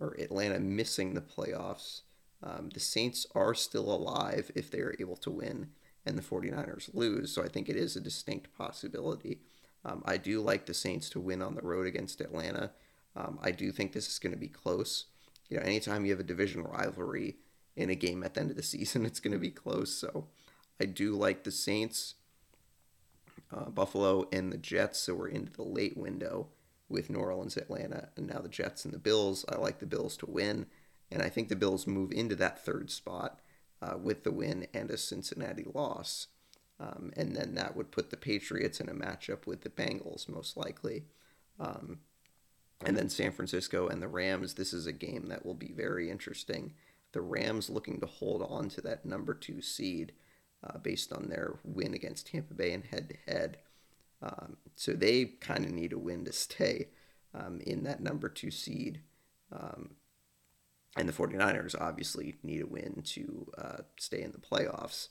or Atlanta missing the playoffs. Um, the Saints are still alive if they are able to win and the 49ers lose. So I think it is a distinct possibility. Um, I do like the Saints to win on the road against Atlanta. Um, I do think this is going to be close you know, anytime you have a division rivalry in a game at the end of the season, it's going to be close. So I do like the Saints, uh, Buffalo, and the Jets. So we're into the late window with New Orleans, Atlanta, and now the Jets and the Bills. I like the Bills to win, and I think the Bills move into that third spot uh, with the win and a Cincinnati loss. Um, and then that would put the Patriots in a matchup with the Bengals, most likely. Um, and then San Francisco and the Rams. This is a game that will be very interesting. The Rams looking to hold on to that number two seed uh, based on their win against Tampa Bay and head to head. So they kind of need a win to stay um, in that number two seed. Um, and the 49ers obviously need a win to uh, stay in the playoffs.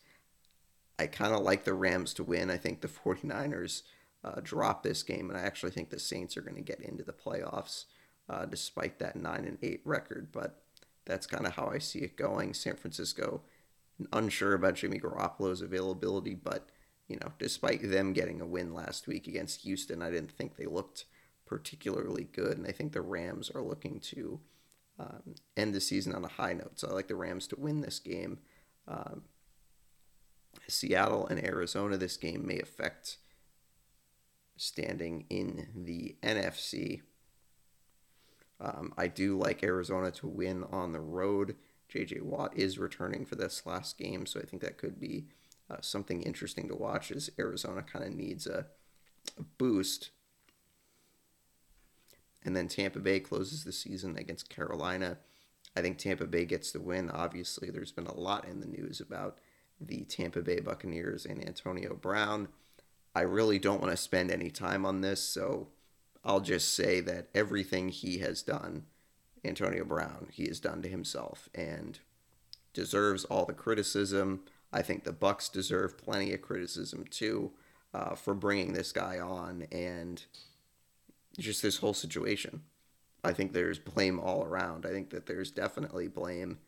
I kind of like the Rams to win. I think the 49ers uh, drop this game, and I actually think the Saints are going to get into the playoffs uh, despite that nine and eight record. But that's kind of how I see it going. San Francisco, unsure about Jimmy Garoppolo's availability, but you know, despite them getting a win last week against Houston, I didn't think they looked particularly good, and I think the Rams are looking to um, end the season on a high note. So I like the Rams to win this game. Um, Seattle and Arizona, this game may affect standing in the NFC. Um, I do like Arizona to win on the road. JJ Watt is returning for this last game, so I think that could be uh, something interesting to watch as Arizona kind of needs a, a boost. And then Tampa Bay closes the season against Carolina. I think Tampa Bay gets the win. Obviously, there's been a lot in the news about the Tampa Bay Buccaneers and Antonio Brown. I really don't want to spend any time on this, so I'll just say that everything he has done, Antonio Brown, he has done to himself and deserves all the criticism. I think the Bucs deserve plenty of criticism too uh, for bringing this guy on and just this whole situation. I think there's blame all around. I think that there's definitely blame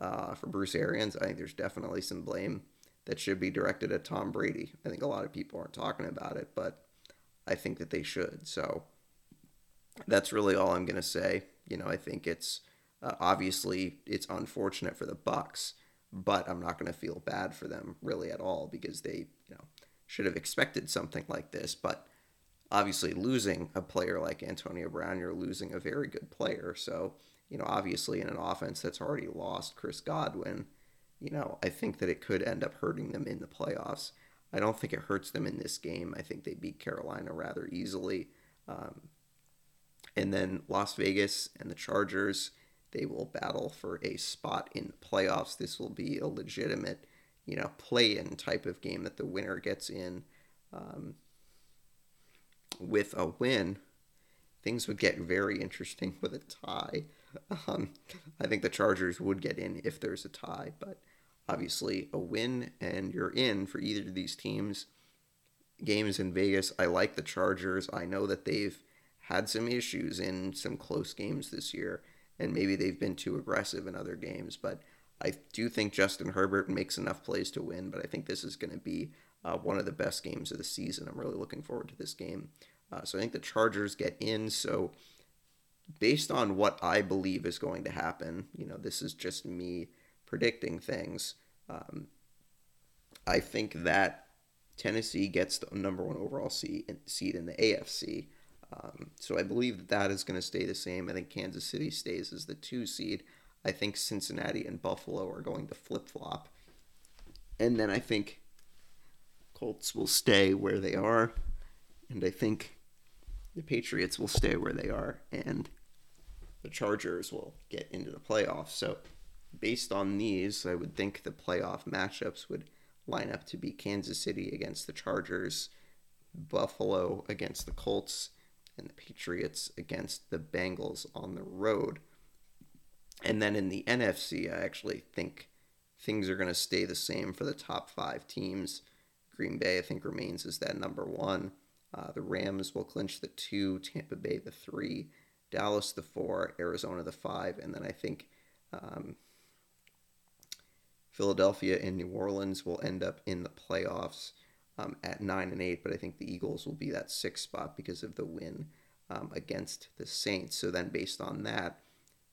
uh, for Bruce Arians. I think there's definitely some blame that should be directed at Tom Brady. I think a lot of people aren't talking about it, but I think that they should. So that's really all I'm going to say. You know, I think it's uh, obviously it's unfortunate for the Bucs, but I'm not going to feel bad for them really at all because they, you know, should have expected something like this. But obviously losing a player like Antonio Brown, you're losing a very good player. So, you know, obviously in an offense that's already lost Chris Godwin, you know, I think that it could end up hurting them in the playoffs. I don't think it hurts them in this game. I think they beat Carolina rather easily. Um, and then Las Vegas and the Chargers, they will battle for a spot in the playoffs. This will be a legitimate, you know, play-in type of game that the winner gets in. Um, with a win, things would get very interesting with a tie. Um, I think the Chargers would get in if there's a tie, but obviously a win and you're in for either of these teams. Games in Vegas, I like the Chargers. I know that they've had some issues in some close games this year, and maybe they've been too aggressive in other games, but I do think Justin Herbert makes enough plays to win, but I think this is going to be uh, one of the best games of the season. I'm really looking forward to this game. Uh, so I think the Chargers get in. So based on what I believe is going to happen, you know, this is just me predicting things. Um, I think that Tennessee gets the number one overall seed, in the AFC. Um, so I believe that that is going to stay the same. I think Kansas City stays as the two seed. I think Cincinnati and Buffalo are going to flip flop. And then I think Colts will stay where they are. And I think the Patriots will stay where they are. And the Chargers will get into the playoffs. So based on these, I would think the playoff matchups would line up to be Kansas City against the Chargers, Buffalo against the Colts, and the Patriots against the Bengals on the road. And then in the NFC, I actually think things are going to stay the same for the top five teams. Green Bay, I think, remains as that number one. Uh, the Rams will clinch the two, Tampa Bay the three, Dallas the four, Arizona the five, and then I think um, Philadelphia and New Orleans will end up in the playoffs um, at nine and eight, but I think the Eagles will be that sixth spot because of the win um, against the Saints. So then, based on that,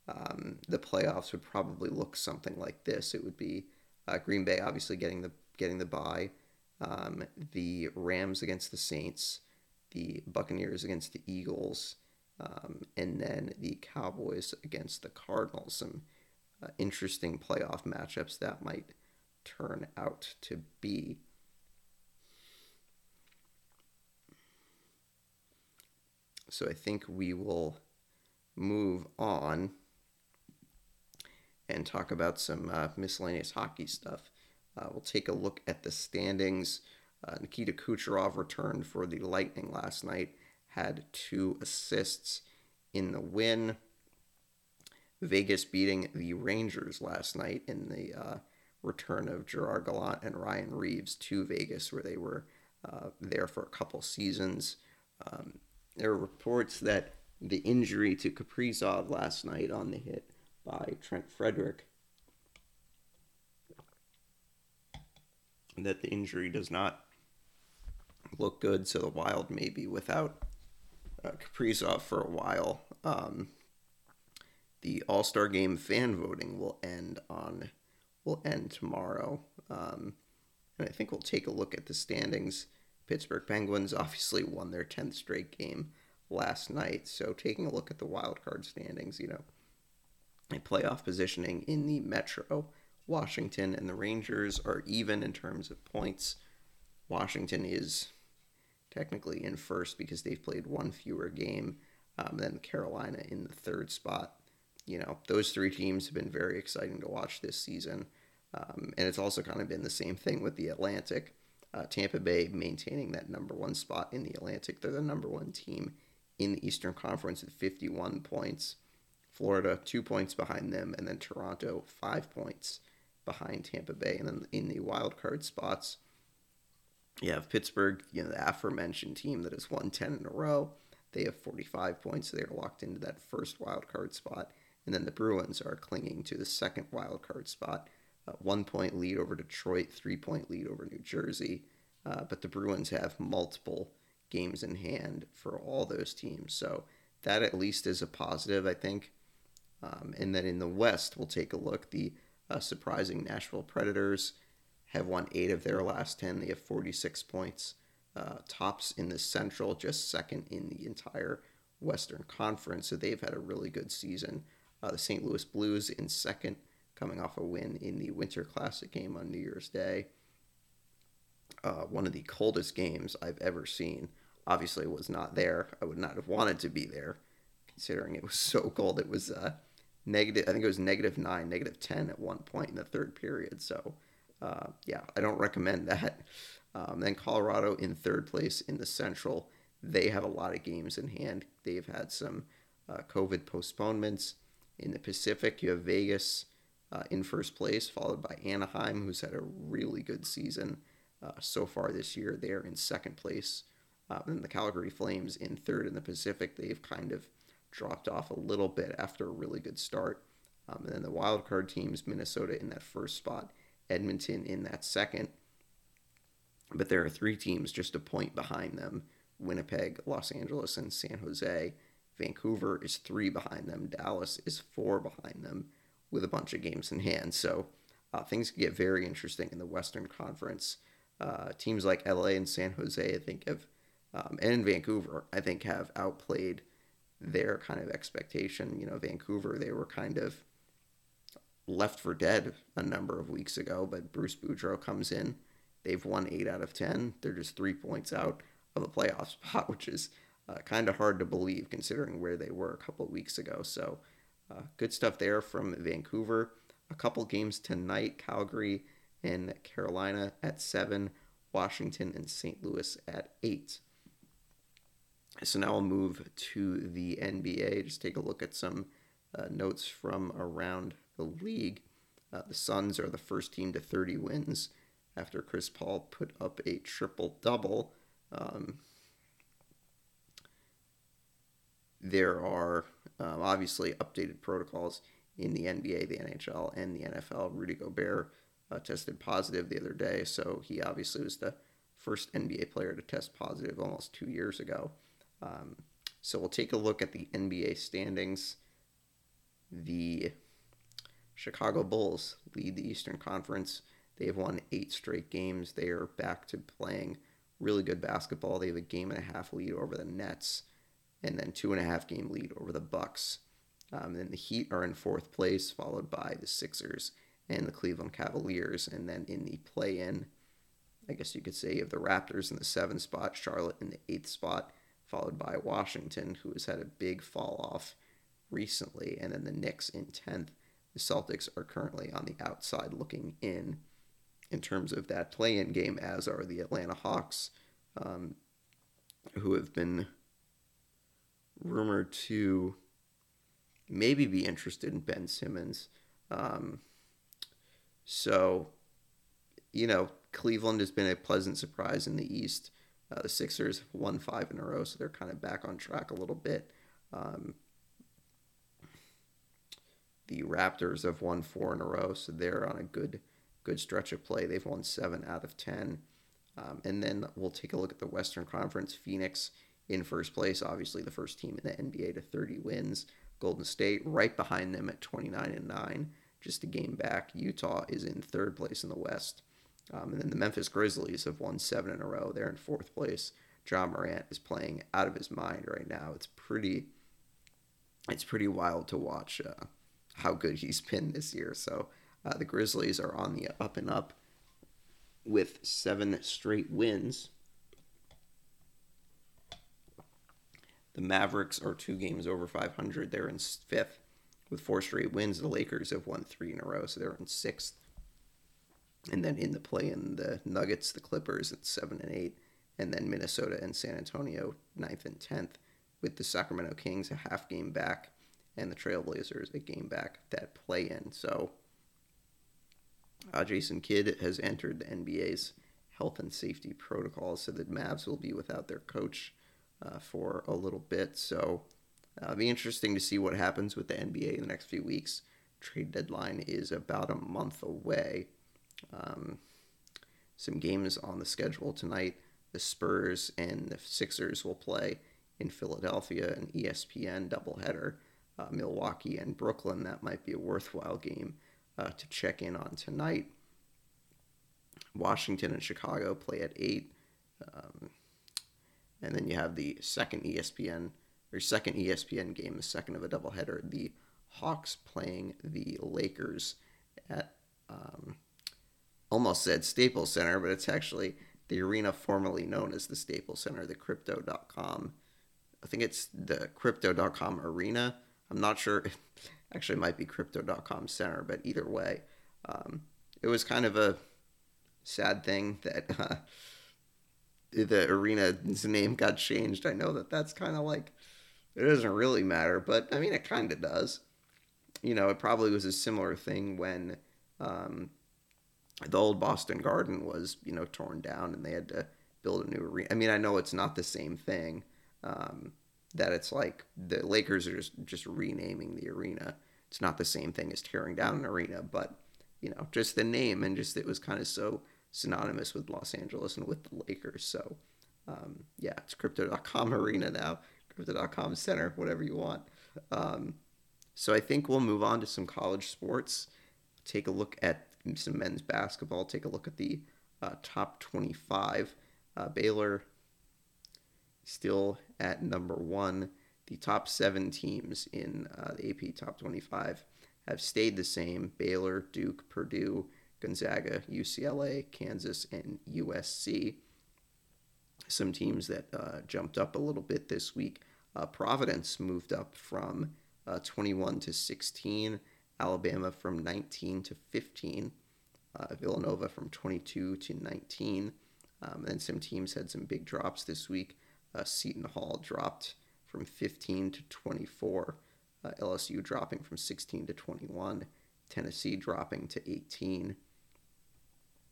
um, the playoffs would probably look something like this. It would be uh, Green Bay obviously getting the getting the bye, um, the Rams against the Saints, the Buccaneers against the Eagles, um, and then the Cowboys against the Cardinals. Some uh, interesting playoff matchups that might turn out to be. So I think we will move on and talk about some uh, miscellaneous hockey stuff. Uh, we'll take a look at the standings. Uh, Nikita Kucherov returned for the Lightning last night, had two assists in the win. Vegas beating the Rangers last night in the uh, return of Gerard Gallant and Ryan Reaves to Vegas, where they were uh, there for a couple seasons. Um, there are reports that the injury to Kaprizov last night on the hit by Trent Frederic that the injury does not look good, so the Wild may be without uh, Kaprizov for a while. Um, the All Star Game fan voting will end on will end tomorrow, um, and I think we'll take a look at the standings. Pittsburgh Penguins obviously won their tenth straight game last night, so taking a look at the wild card standings, you know, a playoff positioning in the Metro. Washington and the Rangers are even in terms of points. Washington is technically in first because they've played one fewer game um, than Carolina in the third spot. You know, those three teams have been very exciting to watch this season. Um, and it's also kind of been the same thing with the Atlantic. Uh, Tampa Bay maintaining that number one spot in the Atlantic. They're the number one team in the Eastern Conference at 51 points. Florida, two points behind them, and then Toronto, five points behind Tampa Bay. And then in the wild card spots, you have Pittsburgh, you know, the aforementioned team that has won 10 in a row. They have 45 points. So they're locked into that first wild card spot. And then the Bruins are clinging to the second wild card spot. Uh, one point lead over Detroit, three point lead over New Jersey. Uh, but the Bruins have multiple games in hand for all those teams. So that at least is a positive, I think. Um, and then in the West, we'll take a look. The uh, surprising Nashville Predators have won eight of their last 10. They have 46 points. uh, tops in the Central, just second in the entire Western Conference. So they've had a really good season. Uh, the St. Louis Blues in second, coming off a win in the Winter Classic game on New Year's Day. Uh, one of the coldest games I've ever seen. Obviously, was not there. I would not have wanted to be there, considering it was so cold. It was uh, negative. I think it was negative nine, negative ten at one point in the third period. So, uh, yeah, I don't recommend that. Um, then Colorado in third place in the Central. They have a lot of games in hand. They've had some uh, COVID postponements. In the Pacific, you have Vegas uh, in first place, followed by Anaheim, who's had a really good season uh, so far this year. They're in second place. Uh, and the Calgary Flames in third in the Pacific. They've kind of dropped off a little bit after a really good start. Um, and then the wild card teams, Minnesota in that first spot, Edmonton in that second. But there are three teams just a point behind them Winnipeg, Los Angeles, and San Jose. Vancouver is three behind them. Dallas is four behind them with a bunch of games in hand. So uh, things get very interesting in the Western Conference. Uh, teams like LA and San Jose, I think, have, um, and Vancouver, I think, have outplayed their kind of expectation. You know, Vancouver, they were kind of left for dead a number of weeks ago, but Bruce Boudreau comes in. They've won eight out of 10. They're just three points out of the playoff spot, which is uh, kind of hard to believe considering where they were a couple of weeks ago. So, uh, good stuff there from Vancouver. A couple games tonight Calgary and Carolina at 7, Washington and St. Louis at 8. So now we'll move to the NBA. Just take a look at some uh, notes from around the league. Uh, the Suns are the first team to 30 wins after Chris Paul put up a triple double. Um, there are um, obviously updated protocols in the NBA, the NHL, and the NFL. Rudy Gobert uh, tested positive the other day, so he obviously was the first NBA player to test positive almost two years ago. Um, so we'll take a look at the NBA standings. The Chicago Bulls lead the Eastern Conference. They have won eight straight games. They are back to playing really good basketball. They have a game and a half lead over the Nets, and then two and a half game lead over the Bucks. Um, then the Heat are in fourth place, followed by the Sixers and the Cleveland Cavaliers. And then in the play-in, I guess you could say you have the Raptors in the seventh spot, Charlotte in the eighth spot, followed by Washington, who has had a big fall off recently, and then the Knicks in tenth. The Celtics are currently on the outside looking in in terms of that play in game, as are the Atlanta Hawks, um, who have been rumored to maybe be interested in Ben Simmons. Um, so, you know, Cleveland has been a pleasant surprise in the East. Uh, the Sixers won five in a row, so they're kind of back on track a little bit. Um, the Raptors have won four in a row, so they're on a good good stretch of play. They've won seven out of ten. Um, and then we'll take a look at the Western Conference. Phoenix in first place, obviously the first team in the NBA to 30 wins. Golden State right behind them at 29 and 9, just a game back. Utah is in third place in the West. Um, and then the Memphis Grizzlies have won seven in a row. They're in fourth place. Ja Morant is playing out of his mind right now. It's pretty, it's pretty wild to watch uh, how good he's been this year. So uh, the Grizzlies are on the up and up with seven straight wins. The Mavericks are two games over 500. They're in fifth with four straight wins. The Lakers have won three in a row, so they're in sixth. And then in the play in the Nuggets, the Clippers at seven and eight, and then Minnesota and San Antonio ninth and tenth, with the Sacramento Kings a half game back, and the Trailblazers a game back that play in. So uh, Jason Kidd has entered the NBA's health and safety protocols, so the Mavs will be without their coach uh, for a little bit. So uh, it'll be interesting to see what happens with the NBA in the next few weeks. Trade deadline is about a month away. Um, some games on the schedule tonight. The Spurs and the Sixers will play in Philadelphia, an ESPN doubleheader. Uh, Milwaukee and Brooklyn, that might be a worthwhile game uh, to check in on tonight. Washington and Chicago play at 8. Um, And then you have the second ESPN or second ESPN game, the second of a doubleheader, the Hawks playing the Lakers at um, almost said Staples Center, but it's actually the arena formerly known as the Staples Center, the Crypto.com. I think it's the Crypto.com Arena. I'm not sure. It actually, might be Crypto.com Center, but either way, um, it was kind of a sad thing that uh, the arena's name got changed. I know that that's kind of like it doesn't really matter, but I mean, it kind of does. You know, it probably was a similar thing when um, the old Boston Garden was, you know, torn down and they had to build a new arena. I mean, I know it's not the same thing. Um, that it's like the Lakers are just just renaming the arena. It's not the same thing as tearing down an arena, but you know, just the name and just it was kind of so synonymous with Los Angeles and with the Lakers. So um, yeah, it's Crypto.com Arena now, Crypto.com Center, whatever you want. Um, so I think we'll move on to some college sports. Take a look at some men's basketball. Take a look at the uh, top 25. Uh, Baylor still at number one. The top seven teams in uh, the AP Top 25 have stayed the same Baylor, Duke, Purdue, Gonzaga, UCLA, Kansas, and USC. Some teams that uh, jumped up a little bit this week. Uh, Providence moved up from uh, 21 to 16, Alabama from 19 to 15, uh, Villanova from 22 to 19. Um, and some teams had some big drops this week. Uh, Seton Hall dropped from 15 to 24. Uh, LSU dropping from 16 to 21. Tennessee dropping to 18.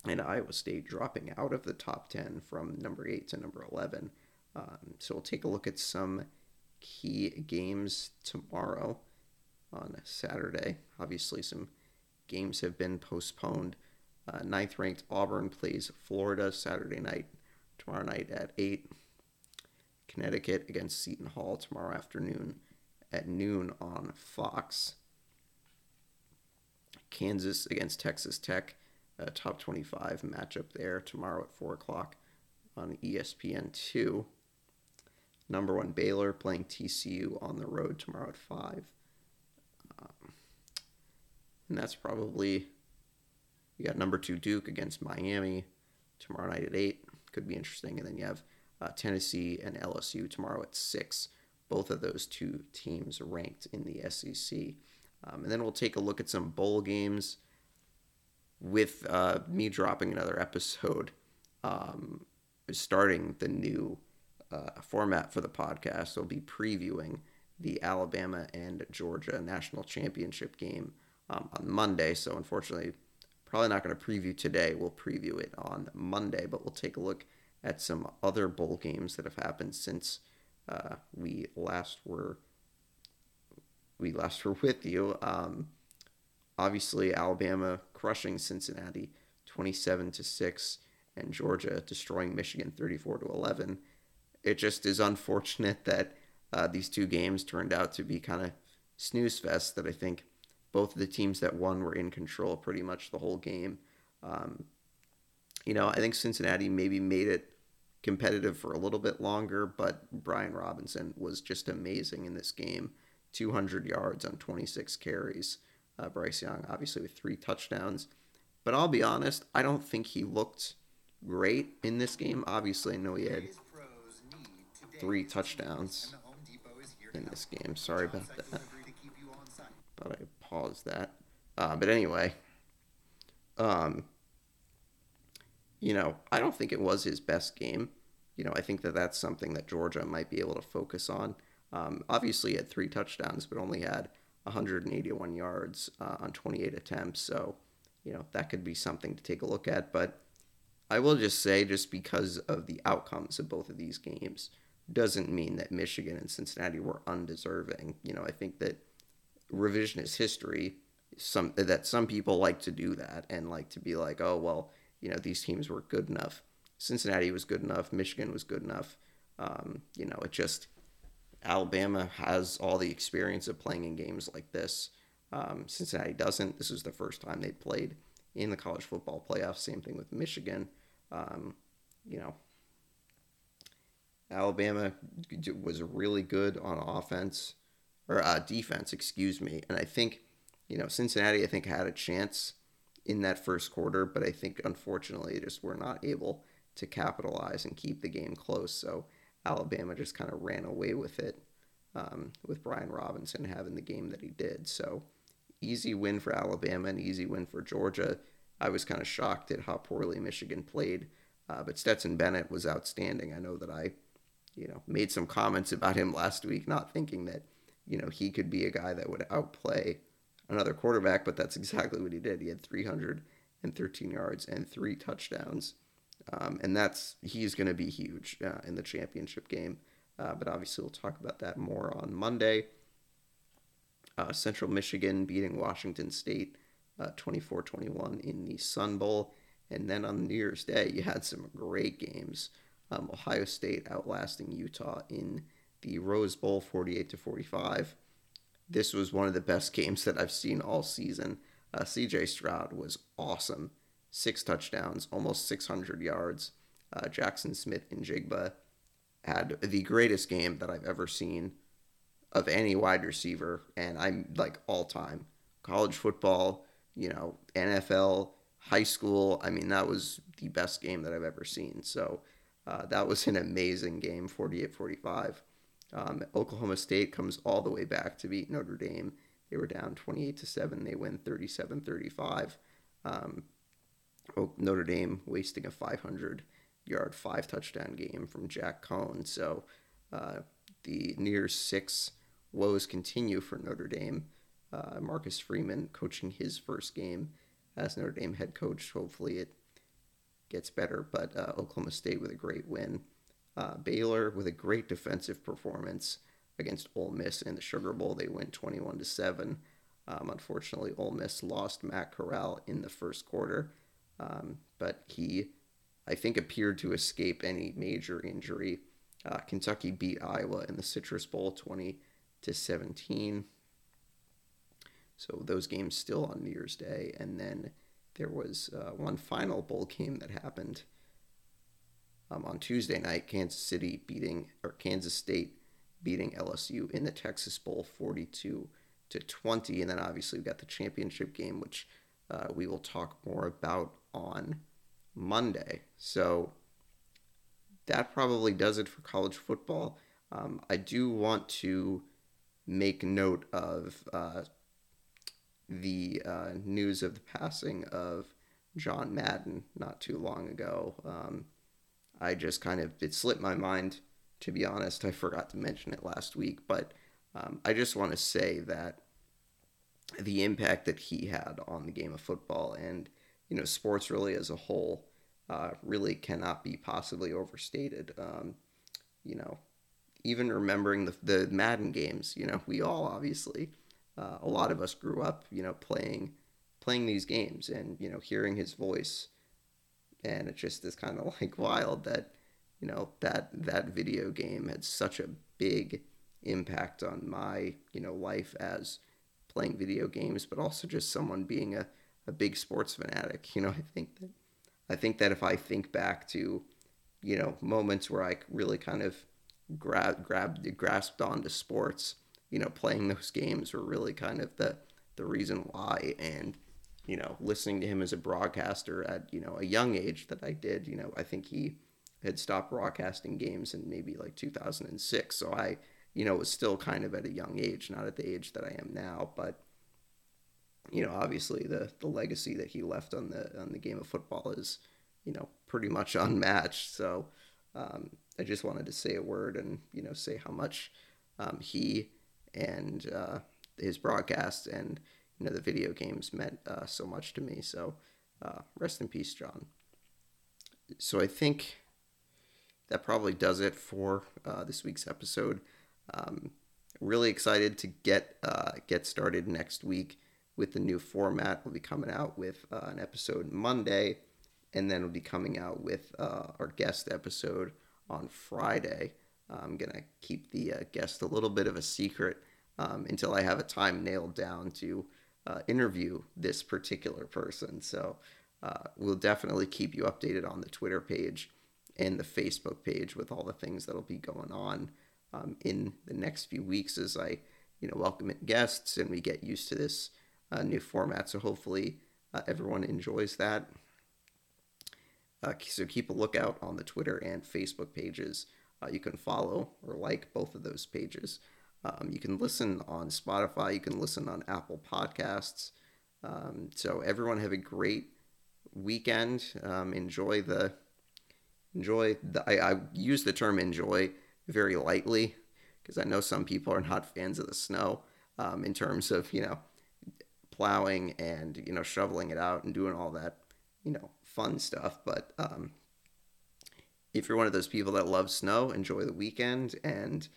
And Iowa State dropping out of the top 10 from number 8 to number 11. Um, so we'll take a look at some key games tomorrow on Saturday. Obviously, some games have been postponed. Uh, ninth ranked Auburn plays Florida Saturday night, tomorrow night at 8. Connecticut against Seton Hall tomorrow afternoon at noon on Fox. Kansas against Texas Tech, a top 25 matchup there tomorrow at 4 o'clock on ESPN2. Number one Baylor playing TCU on the road tomorrow at 5. And that's probably, you got number two Duke against Miami tomorrow night at 8. Could be interesting. And then you have uh, Tennessee and LSU tomorrow at 6. Both of those two teams ranked in the SEC. Um, and then we'll take a look at some bowl games with uh, me dropping another episode, um, starting the new uh, format for the podcast. I'll be previewing the Alabama and Georgia national championship game um, on Monday. So, unfortunately, probably not going to preview today. We'll preview it on Monday, but we'll take a look at some other bowl games that have happened since uh, we last were we last were with you. Um, obviously, Alabama crushing Cincinnati, twenty-seven to six, and Georgia destroying Michigan, thirty-four to eleven. It just is unfortunate that uh, these two games turned out to be kind of snooze fest. That I think both of the teams that won were in control pretty much the whole game. Um, you know, I think Cincinnati maybe made it competitive for a little bit longer, but Brian Robinson was just amazing in this game. 200 yards on 26 carries. Uh, Bryce Young, obviously, with three touchdowns. But I'll be honest, I don't think he looked great in this game. Obviously, I know he had three touchdowns in this game. Sorry about that. But I paused that. Uh, but anyway, um, you know, I don't think it was his best game. You know, I think that that's something that Georgia might be able to focus on. Um, obviously, he had three touchdowns, but only had 181 yards uh, on 28 attempts. So, you know, that could be something to take a look at. But I will just say, just because of the outcomes of both of these games, doesn't mean that Michigan and Cincinnati were undeserving. You know, I think that revisionist history, some that some people like to do that and like to be like, oh well, you know, these teams were good enough. Cincinnati was good enough. Michigan was good enough. Um, you know, it just Alabama has all the experience of playing in games like this. Um, Cincinnati doesn't. This is the first time they played in the college football playoffs. Same thing with Michigan. Um, you know, Alabama was really good on offense or uh, defense, excuse me. And I think, you know, Cincinnati, I think, had a chance in that first quarter, but I think unfortunately just were not able to capitalize and keep the game close. So Alabama just kind of ran away with it um, with Brian Robinson having the game that he did. So easy win for Alabama and easy win for Georgia. I was kind of shocked at how poorly Michigan played, uh, but Stetson Bennett was outstanding. I know that I, you know, made some comments about him last week, not thinking that, you know, he could be a guy that would outplay another quarterback, but that's exactly what he did. He had 313 yards and three touchdowns. Um, and that's he's going to be huge uh, in the championship game. Uh, but obviously, we'll talk about that more on Monday. Uh, Central Michigan beating Washington State uh, 24 21 in the Sun Bowl. And then on New Year's Day, you had some great games. Um, Ohio State outlasting Utah in the Rose Bowl 48 to 45. This was one of the best games that I've seen all season. Uh, CJ Stroud was awesome. Six touchdowns, almost 600 yards. Uh, Jaxon Smith-Njigba had the greatest game that I've ever seen of any wide receiver, and I'm like all time. College football, you know, NFL, high school. I mean, that was the best game that I've ever seen. So uh, that was an amazing game, 48 45. Um, Oklahoma State comes all the way back to beat Notre Dame. They were down 28 to 7. They win 37 35. Um, Notre Dame wasting a 500 yard, five touchdown game from Jack Coan. So uh, the near six woes continue for Notre Dame. Uh, Marcus Freeman coaching his first game as Notre Dame head coach. Hopefully it gets better, but uh, Oklahoma State with a great win. Uh, Baylor with a great defensive performance against Ole Miss in the Sugar Bowl. They win 21 to 7. Um, unfortunately, Ole Miss lost Matt Corral in the first quarter, um, but he I think appeared to escape any major injury. Uh, Kentucky beat Iowa in the Citrus Bowl 20 to 17. So those games still on New Year's Day, and then there was uh, one final bowl game that happened um, on Tuesday night. Kansas City beating or Kansas State beating LSU in the Texas Bowl 42 to 20, and then obviously we've got the championship game, which uh, we will talk more about on Monday. So that probably does it for college football. Um, I do want to make note of uh, the uh, news of the passing of John Madden not too long ago. Um, I just kind of, it slipped my mind, to be honest. I forgot to mention it last week, but um, I just want to say that the impact that he had on the game of football and you know, sports really as a whole uh, really cannot be possibly overstated. Um, you know, even remembering the, the Madden games, you know, we all obviously, uh, a lot of us grew up, you know, playing playing these games and you know hearing his voice, and it just is kind of like wild that you know that that video game had such a big impact on my you know life as playing video games, but also just someone being a a big sports fanatic. You know, I think that I think that if I think back to, you know, moments where I really kind of grabbed grabbed grasped onto sports, you know, playing those games were really kind of the the reason why and you know, listening to him as a broadcaster at, you know, a young age that I did, you know, I think he had stopped broadcasting games in maybe like 2006. So I, you know, was still kind of at a young age, not at the age that I am now, but you know, obviously the the legacy that he left on the on the game of football is, you know, pretty much unmatched. So um, I just wanted to say a word and you know say how much um, he and uh, his broadcast and you know the video games meant uh, so much to me. So uh, rest in peace, John. So I think that probably does it for uh, this week's episode. Um, really excited to get uh, get started next week with the new format. We'll be coming out with uh, an episode Monday, and then we'll be coming out with uh, our guest episode on Friday. I'm to keep the guest a little bit of a secret um, until I have a time nailed down to uh, interview this particular person. So uh, we'll definitely keep you updated on the Twitter page and the Facebook page with all the things that'll be going on um, in the next few weeks as I, you know, welcome guests and we get used to this uh, new format. So hopefully uh, everyone enjoys that. Uh, so keep a lookout on the Twitter and Facebook pages. Uh, you can follow or like both of those pages. Um, you can listen on Spotify. You can listen on Apple Podcasts. Um, so everyone have a great weekend. Um, enjoy the enjoy the. I, I use the term enjoy very lightly because I know some people are not fans of the snow. Um, in terms of you know plowing and you know shoveling it out and doing all that you know fun stuff. But um, if you're one of those people that love snow, enjoy the weekend, and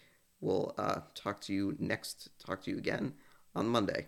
we'll uh, talk to you next. Talk to you again on Monday.